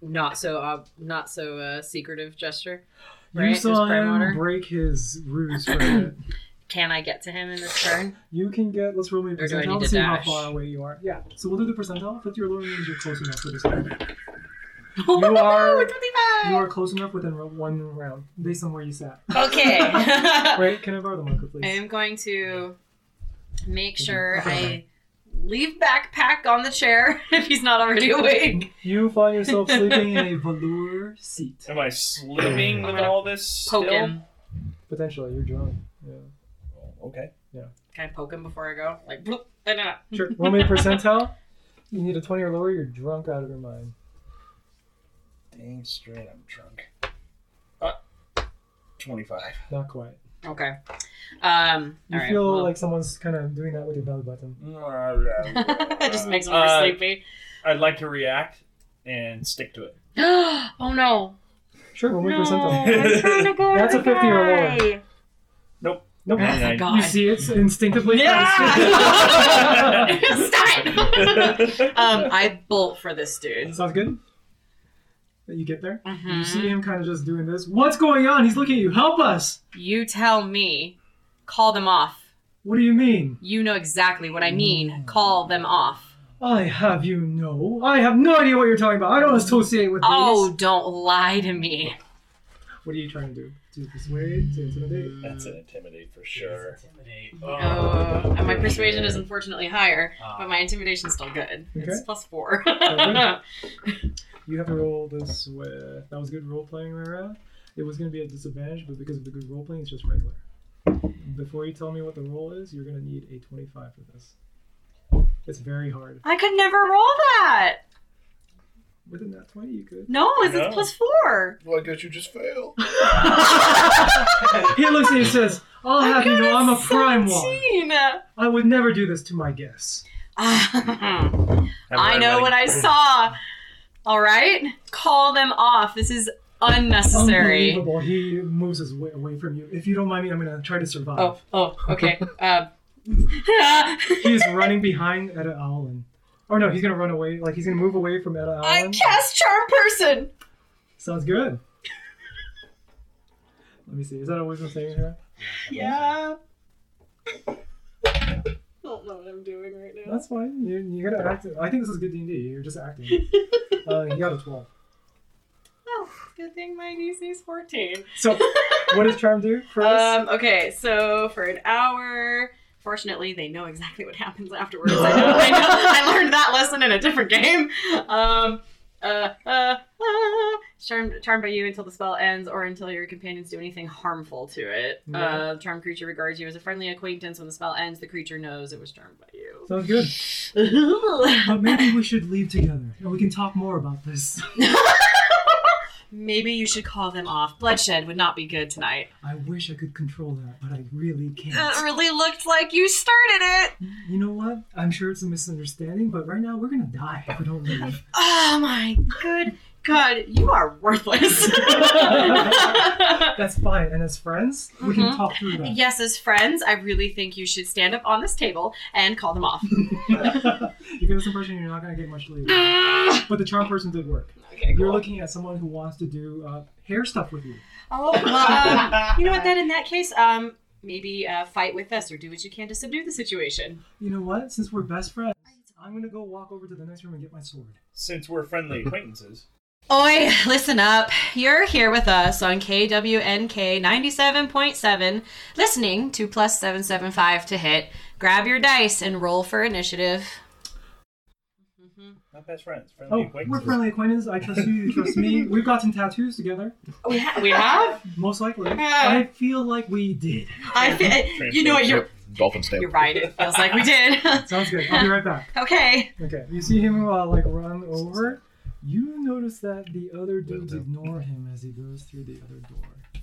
not so uh, not so uh, secretive gesture. Right? You saw him Water. break his ruse for. (coughs) Can I get to him in this turn? You can get. Let's roll me a Or do I percentile need to to see how far away you are. Yeah. So we'll do the percentile. Fifty or lower means you're close enough for this round. (laughs) You are. You are close enough within ro- one round, based on where you sat. Okay. (laughs) Right. can I borrow the marker, (laughs) please? I am going to make sure I leave backpack on the chair (laughs) if he's not already awake. You find yourself sleeping in a velour seat. Am I sleeping with all this? Poke still? him. Potentially, you're drunk. Yeah. Okay. Yeah. Can I poke him before I go? Like, bloop, and, uh, Sure. Roll me a percentile. You need a twenty or lower. You're drunk out of your mind. Dang straight, I'm drunk. Uh, 25. Not quite. Okay. Um. You all right, feel well, like someone's kind of doing that with your belly button. (laughs) it just makes me Uh, sleepy. I'd like to react and stick to it. (gasps) oh no! Sure. we'll a No, percentile. I'm trying to go That's a 50 or lower. guy. Nope. Oh my god! You see it instinctively. Yeah! (laughs) Stop it! (laughs) um, I bolt for this dude. Sounds good. You get there. You see mm-hmm. him kind of just doing this. What's going on? He's looking at you. Help us. You tell me. Call them off. What do you mean? You know exactly what I mean. Call them off. I have you know. I have no idea what you're talking about. I don't associate with Oh, these. don't lie to me. What are you trying to do? To persuade? To intimidate? Mm. That's an intimidate for sure. Intimidate. Oh, uh, and my persuasion is unfortunately higher, Ah. but my intimidation's still good. It's plus four. (laughs) (laughs) Okay. You have to roll this with. That was good role playing, Rara. It was going to be a disadvantage, but because of the good role playing, it's just regular. Before you tell me what the roll is, you're going to need a 25 for this. It's very hard. I could never roll that. Within that 20, you could. No, it's, No. it's plus four. Well, I guess you just failed. (laughs) (laughs) He looks at you and says, I'll have you know I'm a prime one. 17. I would never do this to my guests. (laughs) I know what I saw. All right, call them off. This is unnecessary. Unbelievable. He moves his way away from you. If you don't mind me, I'm going to try to survive. Oh, oh, okay. (laughs) Um, He's running behind Etta Allen. Oh no, he's going to run away. Like, he's going to move away from Etta Allen. I Allen. cast charm person. Sounds good. Let me see. Is that a wisdom saving throw? Yeah. Don't know what I'm doing right now. That's fine. You, you gotta act. I think this is good D and D. You're just acting. (laughs) uh, you got a twelve. Oh, good thing my DC is 14. So, (laughs) what does charm do for us? Um, okay, so for an hour. Fortunately, they know exactly what happens afterwards. I, know, I, know, I learned that lesson in a different game. Um, uh, uh, uh, charmed, charmed by you until the spell ends or until your companions do anything harmful to it. Yeah. Uh, charmed creature regards you as a friendly acquaintance. When the spell ends, the creature knows it was charmed by you. Sounds good. (laughs) But maybe we should leave together, and we can talk more about this. (laughs) Maybe you should call them off. Bloodshed would not be good tonight. I wish I could control that, but I really can't. It really looked like you started it. You know what? I'm sure it's a misunderstanding, but right now we're gonna die if we don't leave. Oh my good God, you are worthless. (laughs) (laughs) That's fine. And as friends, we can Mhm. talk through that. yes, as friends, I really think you should stand up on this table and call them off. (laughs) you get this impression you're not gonna get much leave. But the charm person did work. okay, You're looking at someone who wants to do uh, hair stuff with you. Oh, well, um, you know what? Then in that case, um, maybe uh, fight with us or do what you can to subdue the situation. You know what? Since we're best friends, I'm gonna go walk over to the next room and get my sword. Since we're friendly acquaintances. Oi, listen up. You're here with us on KWNK 97.7, listening to plus 775 to hit. Grab your dice and roll for initiative. Not best friends. Friendly Oh, we're acquaintances. friendly acquaintances. I trust you. You trust me. (laughs) We've gotten tattoos together. We, ha- we have? Most likely. I feel like we did. I feel, you know what? You're, Yep, Dolphin stamp. you're right. It feels like we did. (laughs) Sounds good. I'll be right back. (laughs) okay. Okay. You see him uh, like run over. You notice that the other dudes ignore him as he goes through the other door.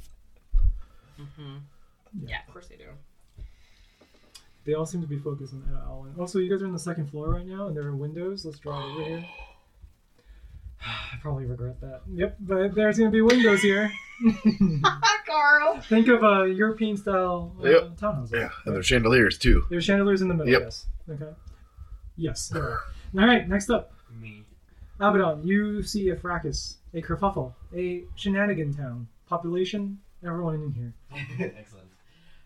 Mm-hmm. Yeah, of course they do. They all seem to be focused on Alan. Also, you guys are on the second floor right now, and there are windows. Let's draw it over here. (gasps) I probably regret that. Yep, but there's gonna be windows here. (laughs) Carl. Think of a European style uh, Yep. townhouse. Yeah, and there's chandeliers too. There's chandeliers in the middle. Yep. Yes. Okay. Yes. All right. Next up, Me. Abaddon. You see a fracas, a kerfuffle, a shenanigan town. Population, everyone in here. (laughs) Excellent.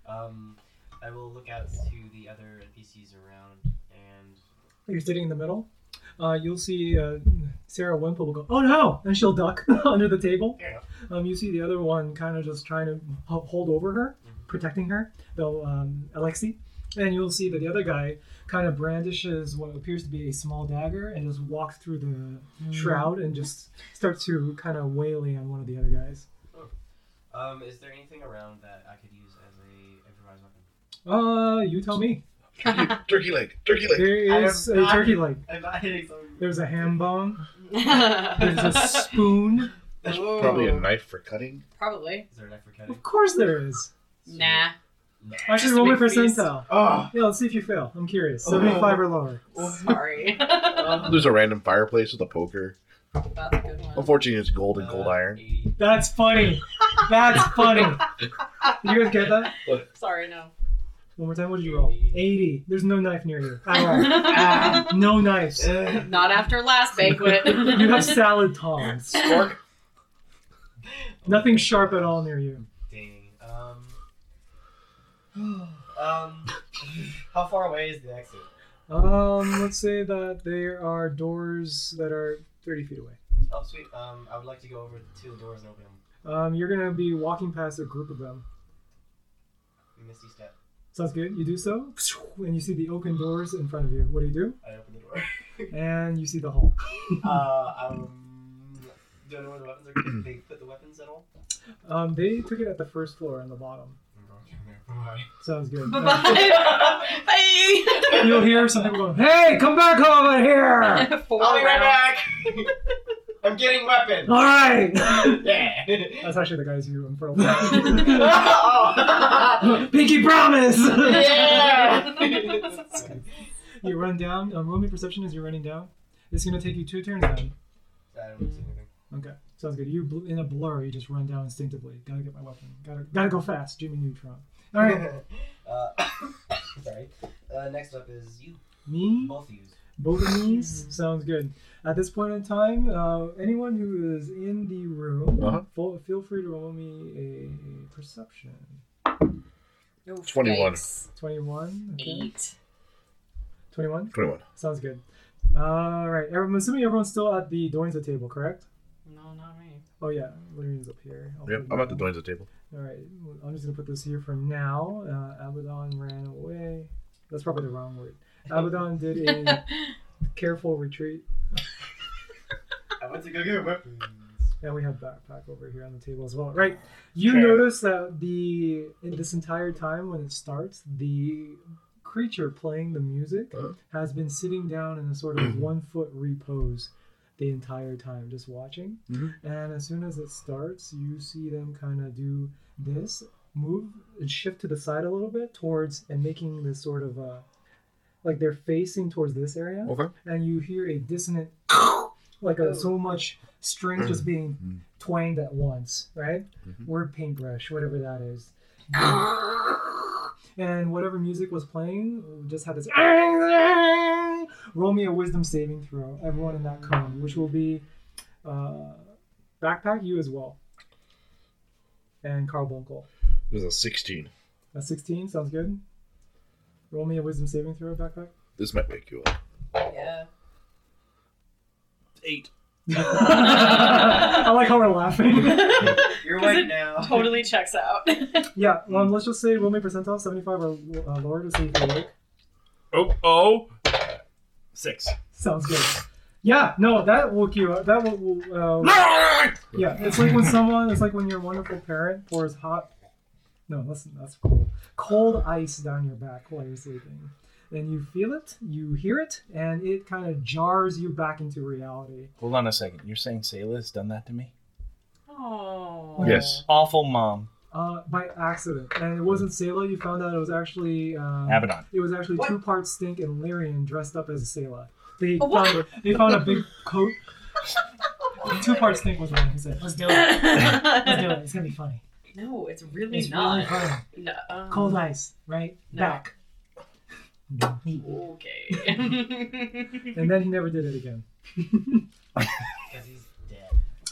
Um, I will look out to the other NPCs around and You're sitting in the middle. Uh, you'll see uh, Sarah Wimple will go, "Oh no!" and she'll duck (laughs) under the table. Yeah. Um, you see the other one kind of just trying to hold over her, protecting her, though um, Alexi. And you'll see that the other guy kind of brandishes what appears to be a small dagger and just walks through the shroud and just starts to kind of waylay on one of the other guys. um, is there anything around that I could use as a improvised weapon? Uh, you tell me. Turkey, turkey leg. Turkey leg. There I is a not- turkey leg. I'm not hitting something. There's a ham bone. (laughs) There's a spoon. There's probably a knife for cutting. Probably. Is there a knife for cutting? Of course there is. Nah. No. Actually, Just a roll me big feast. percentile. Oh. Yeah, let's see if you fail. I'm curious. 75 or lower. (laughs) Sorry. (laughs) There's a random fireplace with a poker. That's a good one. Unfortunately, it's gold and Uh, cold iron. That's funny. That's (laughs) funny. Did you guys get that? Sorry, no. One more time. What did you roll? 80. There's no knife near you. At. Ah, no knives. Not after last banquet. You have salad tongs. Fork. Nothing sharp at all near you. Um. How far away is the exit? Um, let's say that there are doors that are 30 feet away. Oh, sweet. Um, I would like to go over to the doors and open them. Um, you're gonna be walking past a group of them. Misty step. Sounds good. You do so, and you see the oaken doors in front of you. What do you do? I open the door. (laughs) And you see the hall. uh, (laughs) um. Do I know where the weapons are? Did they put the weapons at all? Um, they took it at the first floor on the bottom. I'm going down there. Bye. Sounds good. Bye bye. (laughs) Bye. You'll hear some people going, "Hey, come back over here!" (laughs) Four I'll be right back. (laughs) I'm getting weapons. All right. yeah. That's actually the guys who unfurled. oh. Pinky promise. yeah. you run down. Um, roll me perception as you're running down. It's gonna take you two turns then. I don't see anything. Okay, sounds good. You bl- in a blur, you just run down instinctively. Gotta get my weapon. Gotta gotta go fast, Jimmy Neutron. All right, (laughs) Uh, (coughs) sorry. Uh, next up is you. me. Both of you. Both of these sounds good. At this point in time, uh, anyone who is in the room, Uh-huh. fo- feel free to roll me a perception. Oh, 21. yikes. Twenty-one. Okay. Eight. Twenty-one. 21. Sounds good. All right. I'm assuming everyone's still at the Doinza table, correct? No, not me. Oh yeah, Larry's up here. I'll Yep, put I'm it at the down. Doinza table. All right, I'm just gonna put this here for now. Uh, Abaddon ran away. That's probably the wrong word. Abaddon did a (laughs) careful retreat, (laughs) I went to go get weapons. and we have backpack over here on the table as well. Right, you Okay. notice that the in this entire time when it starts, the creature playing the music Uh-huh. has been sitting down in a sort of (clears throat) one foot repose the entire time, just watching. Mhm. And as soon as it starts, you see them kind of do this, move and shift to the side a little bit towards and making this sort of uh, like they're facing towards this area. Okay. And you hear a dissonant, like a, so much string just being Mhm. twanged at once, right? Mhm. Word paintbrush, whatever that is. (laughs) and whatever music was playing just had this. Roll me a wisdom saving throw, everyone in that cone, which will be uh, backpack you as well, and Carl Bunkel. It was a 16. A 16 sounds good. Roll me a wisdom saving throw, backpack. This might wake you up. Yeah. Eight. (laughs) I like how we're laughing. (laughs) You're 'Cause white it now. (laughs) Totally checks out. (laughs) yeah, um, let's just say roll me percentile 75 or uh, lower to see if you awake. Oh, oh. Six. Sounds good. Yeah, no, that woke you up. That will, will uh, yeah. It's like when someone, it's like when your wonderful parent pours hot. No, listen, that's cool. Cold ice down your back while you're sleeping, and you feel it, you hear it, and it kind of jars you back into reality. Hold on a second. You're saying Sayla's done that to me? Oh. Yes. Awful mom. Uh, by accident, and it wasn't Sayla. You found out it was actually um, Abaddon. It was actually What? two parts Stink and Lyrian dressed up as a Sayla. They Oh, what? found they found a big (laughs) coat. two parts Stink was the one who said, "Let's do it. Let's do it. It's gonna be funny. no, it's really It's not. really funny. No, um, Cold ice, right? No. Back. Okay. (laughs) And then he never did it again. (laughs)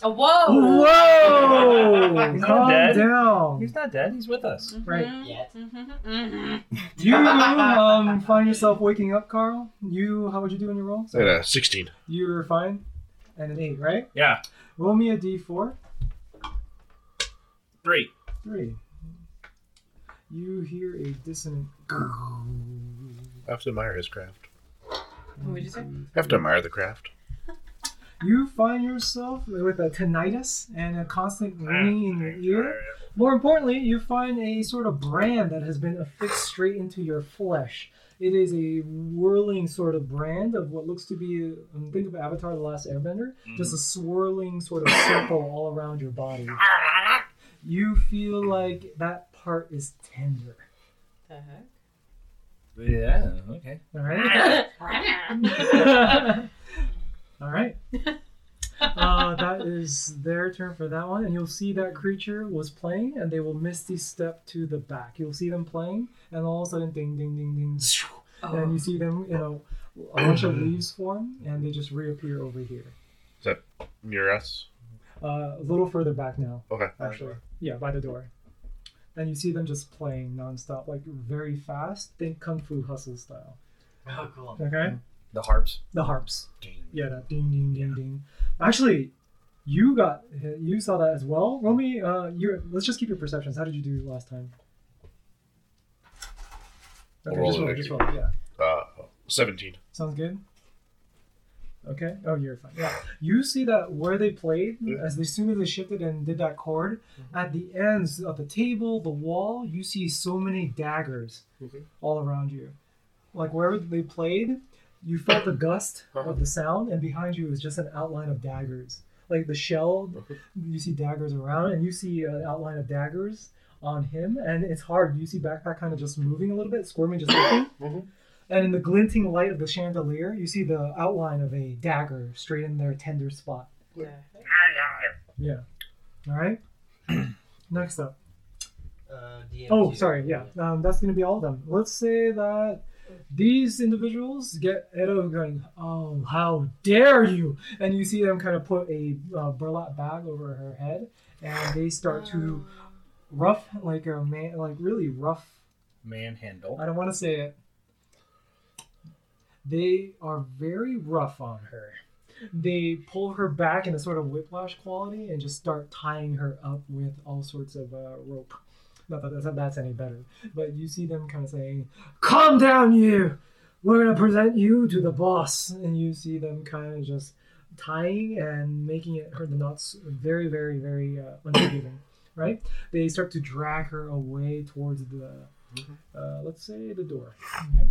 Because he's dead. oh, whoa! Whoa! He's not Calm dead. down. He's not dead. He's with us. Right. Yet. You um, find yourself waking up, Carl. You, how would you do in your roll? I got a 16. You're fine. And an eight, right? Yeah. Roll me a d4. Three. Three. You hear a dissonant. I have to admire his craft. What did you say? I have to admire the craft. You find yourself with a tinnitus and a constant ringing in your ear. More importantly, you find a sort of brand that has been affixed straight into your flesh. It is a whirling sort of brand of what looks to be, um, think of Avatar: The Last Airbender, just a swirling sort of circle all around your body. You feel like that part is tender. The heck? Yeah. Okay. All right. (laughs) (laughs) (laughs) All right. (laughs) Uh, that is their turn for that one, and you'll see that creature was playing, and they will misty step to the back. You'll see them playing, and all of a sudden, ding, ding, ding, ding, (laughs) and you see them, you know, a bunch of leaves form, and they just reappear over here. Is that near us? Uh, a little further back now, Okay. actually. Yeah, by the door. And you see them just playing nonstop, like very fast. Think Kung Fu Hustle style. Oh, cool. Okay. The harps. The harps. Yeah, that ding ding ding ding. Actually, you got you saw that as well. Romy, uh, you let's just keep your perceptions. How did you do last time? Okay, roll just it roll, next just year. roll. Yeah, Uh, 17. sounds good. Okay. Oh, you're fine. Yeah. You see that where they played, Yeah. as, they, soon as they shifted and did that chord, at the ends of the table, the wall, you see so many daggers Mhm. all around you. Like wherever they played, you felt the gust (laughs) of the sound, and behind you is just an outline of daggers. Like the shell, you see daggers around, and you see an outline of daggers on him, and it's hard. You see backpack kind of just moving a little bit, squirming, just (coughs) looking. Mhm. And in the glinting light of the chandelier, you see the outline of a dagger straight in their tender spot. Yeah. Yeah. All right. (clears throat) Next up. Uh, DM Oh, two. sorry. Yeah. Um, that's going to be all of them. Let's say that these individuals get Edo going, Oh, how dare you! And you see them kind of put a uh, burlap bag over her head and they start to rough, like a man, like really rough Manhandle. I don't want to say it. They are very rough on her. They pull her back in a sort of whiplash quality and just start tying her up with all sorts of uh, rope. Not that that's, that's any better, but you see them kind of saying, "Calm down, you. We're gonna present you to the boss." And you see them kind of just tying and making it her the knots very, very, very uh, unforgiving. Right? They start to drag her away towards the uh, let's say the door. Okay.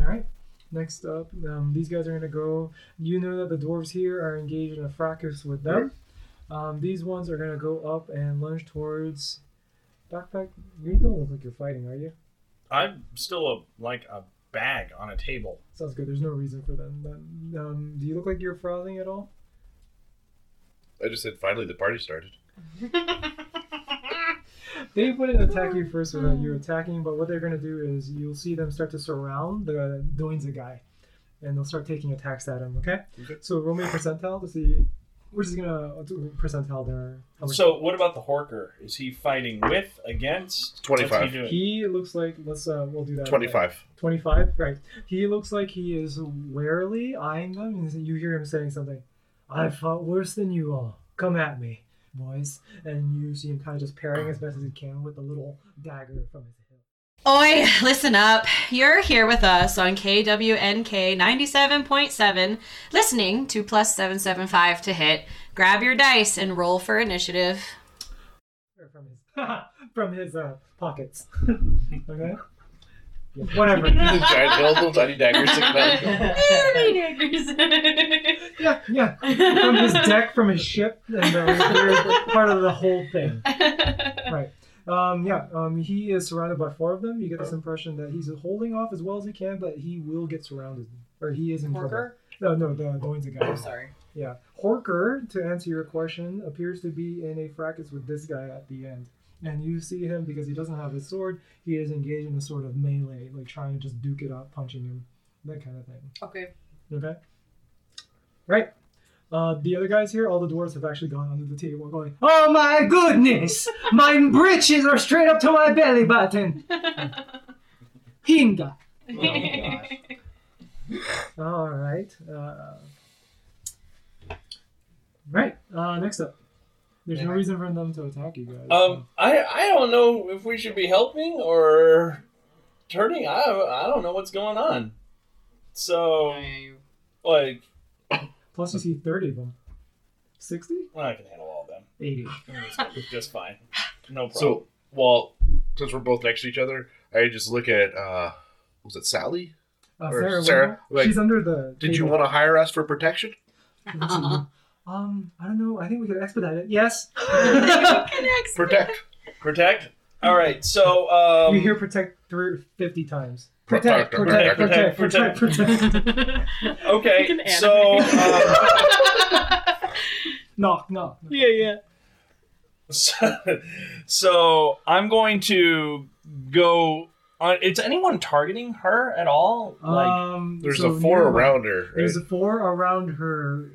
All right. Next up, um, these guys are gonna go. You know that the dwarves here are engaged in a fracas with them. Um, these ones are gonna go up and lunge towards backpack. You don't look like you're fighting, are you? I'm still a, like a bag on a table. Sounds good. There's no reason for them. But, um, do you look like you're frothing at all? I just said finally the party started. (laughs) They wouldn't attack you first without you attacking, but what they're gonna do is you'll see them start to surround the Doinza guy, and they'll start taking attacks at him. Okay. Okay. So roll me a percentile to see. We're just gonna do percentile their. how much- So what about the Horker? Is he fighting with, against? 25. What's he doing? He looks like let's uh we'll do that. 25. Twenty five, right? He looks like he is warily eyeing them, and you hear him saying something. I fought worse than you all. Come at me, boys. And you see him kind of just parrying as best as he can with a little dagger from his hip. Oi, (laughs) listen up. You're here with us on KWNK 97.7, listening to plus 775 to hit. Grab your dice and roll for initiative. From his (laughs) from his uh, pockets. (laughs) okay. Yeah, whatever. Giant little tiny daggers sticking yeah, yeah. From his deck, from his ship, and uh, they're part of the whole thing. Right. Um, yeah. Um, he is surrounded by four of them. You get this impression that he's holding off as well as he can, but he will get surrounded, or he is in trouble. Horker? No, no, the Doinza guy. I'm sorry. Yeah. Horker, to answer your question, appears to be in a fracas with this guy at the end. and you see him because he doesn't have his sword. He is engaged in a sort of melee, like trying to just duke it up, punching him, that kind of thing. Okay. Okay. Right. Uh, the other guys here, all the dwarves have actually gone under the table, going, "Oh my goodness, my breeches are straight up to my belly button." (laughs) Hinga. All right. Uh, right. Uh, next up, there's no reason for them to attack you guys. Um, I I don't know if we should be helping or turning. I I don't know what's going on. So like, Plus, you see thirty of them. Sixty? Well, I can handle all of them. Eighty. (laughs) Just fine. No problem. So, well, since we're both next to each other, I just look at uh, was it Sally? Uh, Or Sarah, Sarah, Sarah like, she's under the. Did you want to hire us for protection? (laughs) Um, I don't know. I think we could expedite it. Yes. (laughs) Protect. protect. All right. So um, you hear protect fifty times. Protect, Protect, protect, protect, protect, protect, protect. (laughs) okay. So um, (laughs) Knock, knock. yeah, yeah. So, so I'm going to go. On, is anyone targeting her at all? Like, Um, There's so a four near- around her. Right? There's a four around her,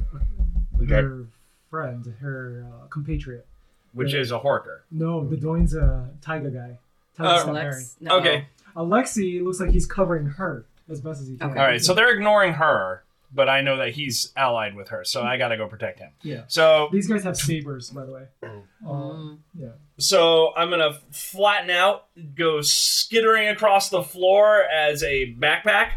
Okay. her friend, her uh, compatriot. which is a horker. No, the Doinza Taiga guy. Taiga Uh, Lex? No. Okay. Alexi looks like he's covering her as best as he can. Okay. All right. So they're ignoring her, but I know that he's allied with her, so I got to go protect him. Yeah. So These guys have sabers, by the way. Mm-hmm. (clears throat) Um, yeah. So I'm gonna flatten out, go skittering across the floor as a backpack.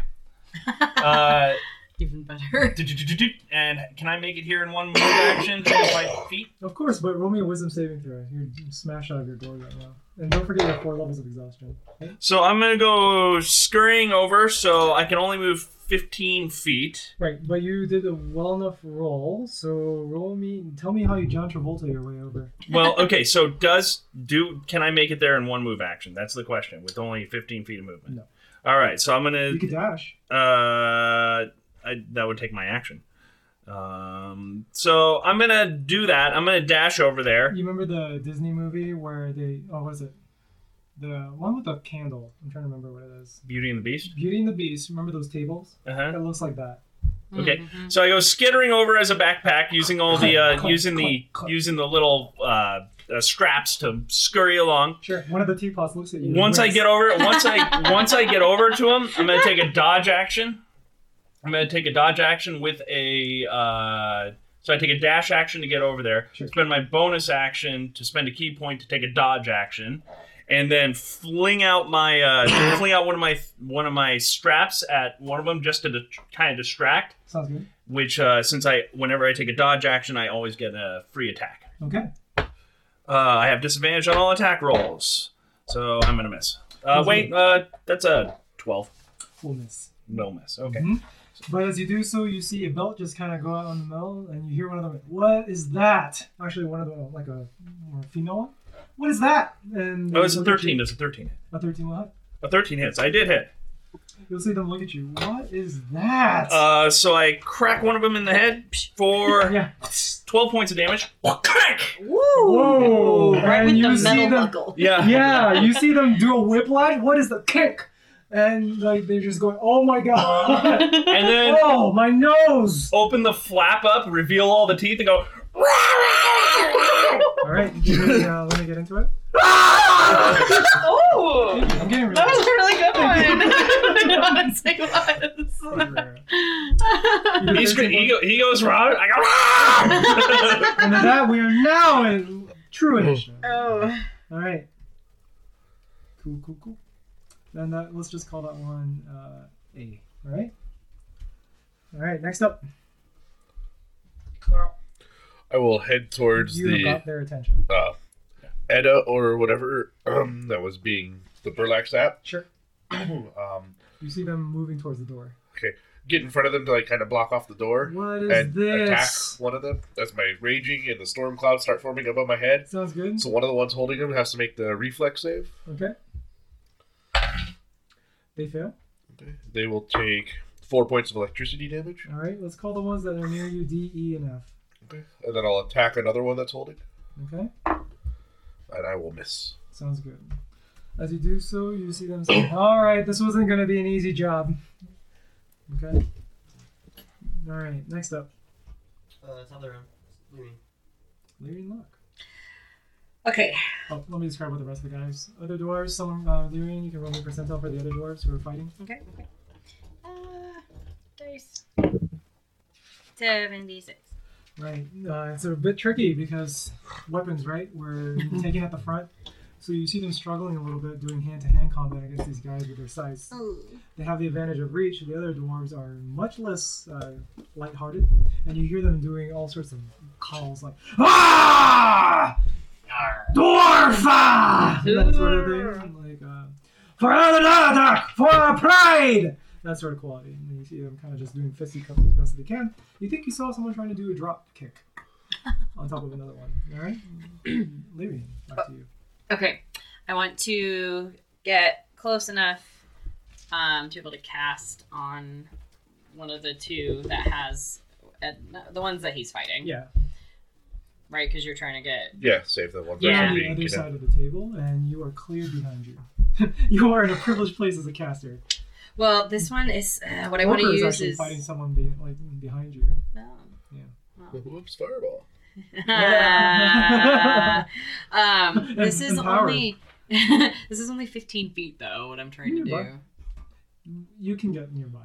(laughs) Uh, Even better. (laughs) and can I make it here in one move action? Twenty-five (coughs) feet. Of course, but roll me a wisdom saving throw. You're smashed out of your door right now. And don't forget your four levels of exhaustion. So I'm gonna go scurrying over, so I can only move 15 feet. Right, but you did a well enough roll, so roll me. Tell me how you John Travolta your way over. Well, (laughs) okay. So does do can I make it there in one move action? That's the question. With only 15 feet of movement. No. All right. So I'm gonna You could dash. uh, I, that would take my action. Um, so I'm gonna do that. I'm gonna dash over there. You remember the Disney movie where they? Oh, was it? The one with the candle. I'm trying to remember what it is. Beauty and the Beast. Beauty and the Beast. Remember those tables? Uh huh. It looks like that. Okay. Mm-hmm. So I go skittering over as a backpack, using all the uh, Click, using the click, click. using the little uh, uh, scraps to scurry along. Sure. One of the teapots looks at you. Once I get over, once I once I get over to him, I'm gonna take a dodge action. I'm gonna take a dodge action with a. Uh, so I take a dash action to get over there. Sure. Spend my bonus action to spend a ki point to take a dodge action, and then fling out my uh, (coughs) fling out one of my one of my straps at one of them just to di- kind of distract. Sounds good. Which uh, since I whenever I take a dodge action, I always get a free attack. Okay. Uh, I have disadvantage on all attack rolls, so I'm gonna miss. Uh, wait, uh, that's a twelve. Will miss. No miss. Okay. Mhm. But as you do so, you see a belt just kind of go out on the middle, and you hear one of them. What is that? Actually, one of them, like a more female one. What is that? And Oh, it's a they look at thirteen. you- It's a thirteen. hit. A thirteen what? A thirteen hits. I did hit. You'll see them look at you. What is that? Uh, so I crack one of them in the head for (laughs) yeah. twelve points of damage. Crack. Whoa! Right and with you the see metal them. buckle. Yeah. Yeah, you see them do a whiplash. What is the kick? And like they're just going, "Oh my god! (laughs) And then (laughs) oh my nose!" open the flap up, reveal all the teeth, and go. (laughs) All right, you really, uh, let me get into it. oh! I'm getting really. That was a really good one. I know what it's like was. He's, he, go, he goes round. I go. And with that, we are now in true initiative. oh. All right. Cool, cool, cool. Then that, let's just call that one uh, A. All right. All right. Next up, Carl, I will head towards you the got their attention. uh, Edda or whatever um, that was being the burlap sap. Sure. (clears throat) um, You see them moving towards the door. Okay, get in front of them to like kind of block off the door What is and attack one of them. That's my raging, and the storm clouds start forming above my head. Sounds good. So one of the ones holding him has to make the reflex save. Okay. They fail. Okay. They will take four points of electricity damage. All right. Let's call the ones that are near you D, E, and F. Okay. And then I'll attack another one that's holding, Okay. and I will miss. Sounds good. As you do so, you see them say, (coughs) All right, this wasn't going to be an easy job. Okay. All right, next up, Uh, it's other room. Louis. Lyrian Luck. Okay. Oh, let me describe what the rest of the guys. Other dwarves, someone, uh, Lyrian, you can roll me percentile for the other dwarves who are fighting. Okay. Okay. Uh, dice. Seventy-six. Right. Uh, it's a bit tricky because weapons, right? We're (laughs) taking at the front. So you see them struggling a little bit doing hand to hand combat against these guys with their size. They have the advantage of reach. The other dwarves are much less uh, lighthearted. And you hear them doing all sorts of calls like, Ah! Dwarf! ah!" That sort of thing. Like, uh, for another! For our pride! That sort of quality. And then you see them kind of just doing fisty fisticuffs as best as they can. You think you saw someone trying to do a drop kick (laughs) on top of another one. All right? (clears throat) Lyrian, back to you. Okay. I want to get close enough um, to be able to cast on one of the two that has uh, the ones that he's fighting. Yeah. Right, because you're trying to get. Yeah, save the one person Yeah. on the being other kidnapped. side of the table, and you are clear behind you. (laughs) you are in a privileged place as a caster. Well, this one is uh, what I want to Orca is use actually is. fighting someone be, like behind you. Oh. Whoops, fireball. (laughs) um, (laughs) this is Empowered. only. this is only 15 feet though. What I'm trying to do. You can get nearby.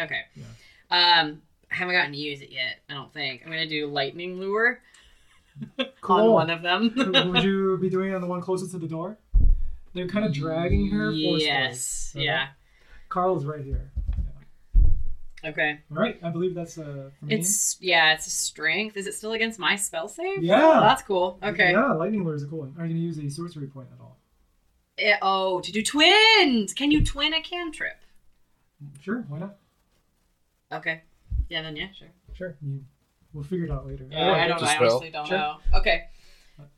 Okay. Yeah. Um, I haven't gotten to use it yet. I don't think. I'm gonna do lightning lure (laughs) on Cool. one of them. Would you be (laughs) doing it on the one closest to the door? They're kind of dragging her. Yes. Okay. Yeah. Carl's right here. Okay. All right, I believe that's uh. It's yeah. It's a strength. Is it still against my spell save? Yeah. Oh, that's cool. Okay. Yeah, lightning lure is a cool one. Are you gonna use a sorcery point at all? Eh, oh, to do twins. Can you twin a cantrip? Sure, why not? Okay. Yeah. Then yeah. Sure. Sure, you. We'll figure it out later. Yeah, I don't. it's a I honestly don't Sure. know. Okay.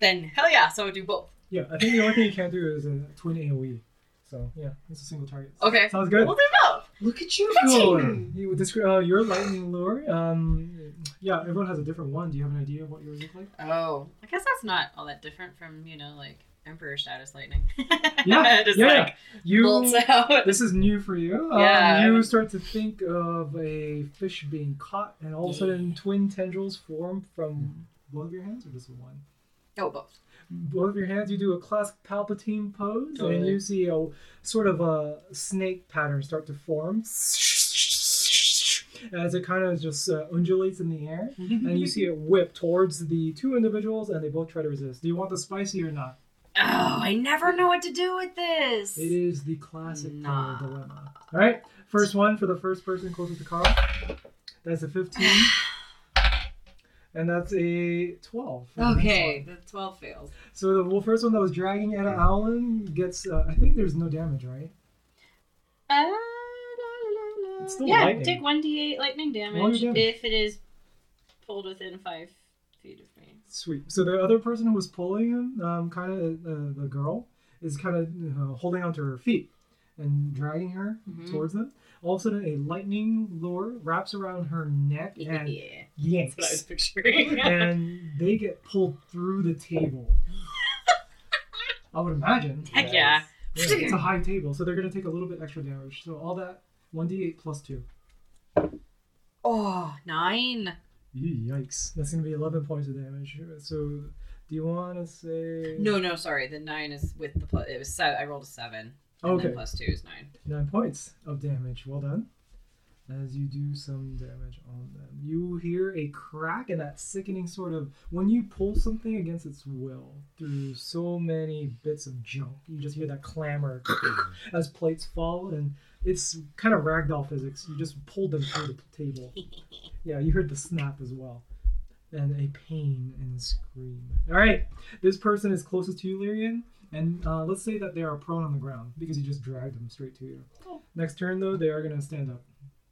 Then hell yeah. So do both. Yeah, I think the only thing you can't do is a twin AOE. So yeah, it's a single target. Okay. Sounds good. We'll do both. Look at you at going. You would describe uh, your lightning lure. Um, yeah, everyone has a different one. Do you have an idea of what yours look like? Oh, I guess that's not all that different from you know like Emperor status lightning. (laughs) Yeah, just yeah. like You. bolts out. This is new for you. Um, Yeah, I you start to think of a fish being caught, and all of a sudden, twin tendrils form from both of your hands, or just one. Oh, both. both of your hands, you do a classic Palpatine pose, and you see a sort of a snake pattern start to form as it kind of just uh, undulates in the air, (laughs) and you see it whip towards the two individuals, and they both try to resist. Do you want the spicy or not? Oh, I never know what to do with this. It is the classic Nah. dilemma. All right, first one for the first person closest to Carl. That's a 15. (sighs) And that's a 12. for the next Okay, the twelve fails. So the well, first one that was dragging Anna Allen gets, uh, I think there's no damage, right? Uh, It's still yeah, lightning. take one d8 lightning damage, damage. if it is pulled within five feet of me. Sweet. So the other person who was pulling him, um, kind of uh, the girl, is kind of uh, holding onto her feet and dragging her Mhm. towards them. All of a sudden, a lightning lure wraps around her neck and yeah, yanks, that's what I was picturing. (laughs) and they get pulled through the table. (laughs) I would imagine. Heck yeah. Yeah, it's a (laughs) high table, so they're gonna take a little bit extra damage. So all that one d8 plus two. Oh, nine. Yikes! That's gonna be 11 points of damage. So, do you want to say? No, no, sorry. The nine is with the plus. It was seven. I rolled a seven. And Okay. plus two is nine. Nine points of damage. Well done. As you do some damage on them, you hear a crack and that sickening sort of when you pull something against its will through so many bits of junk. You just hear that clamor (coughs) as plates fall, and it's kind of ragdoll physics. You just pulled them through the table. (laughs) Yeah, you heard the snap as well, and a pain and scream. All right, this person is closest to you, Lyrian, and uh, let's say that they are prone on the ground because you just dragged them straight to you. Cool. Next turn, though, they are going to stand up.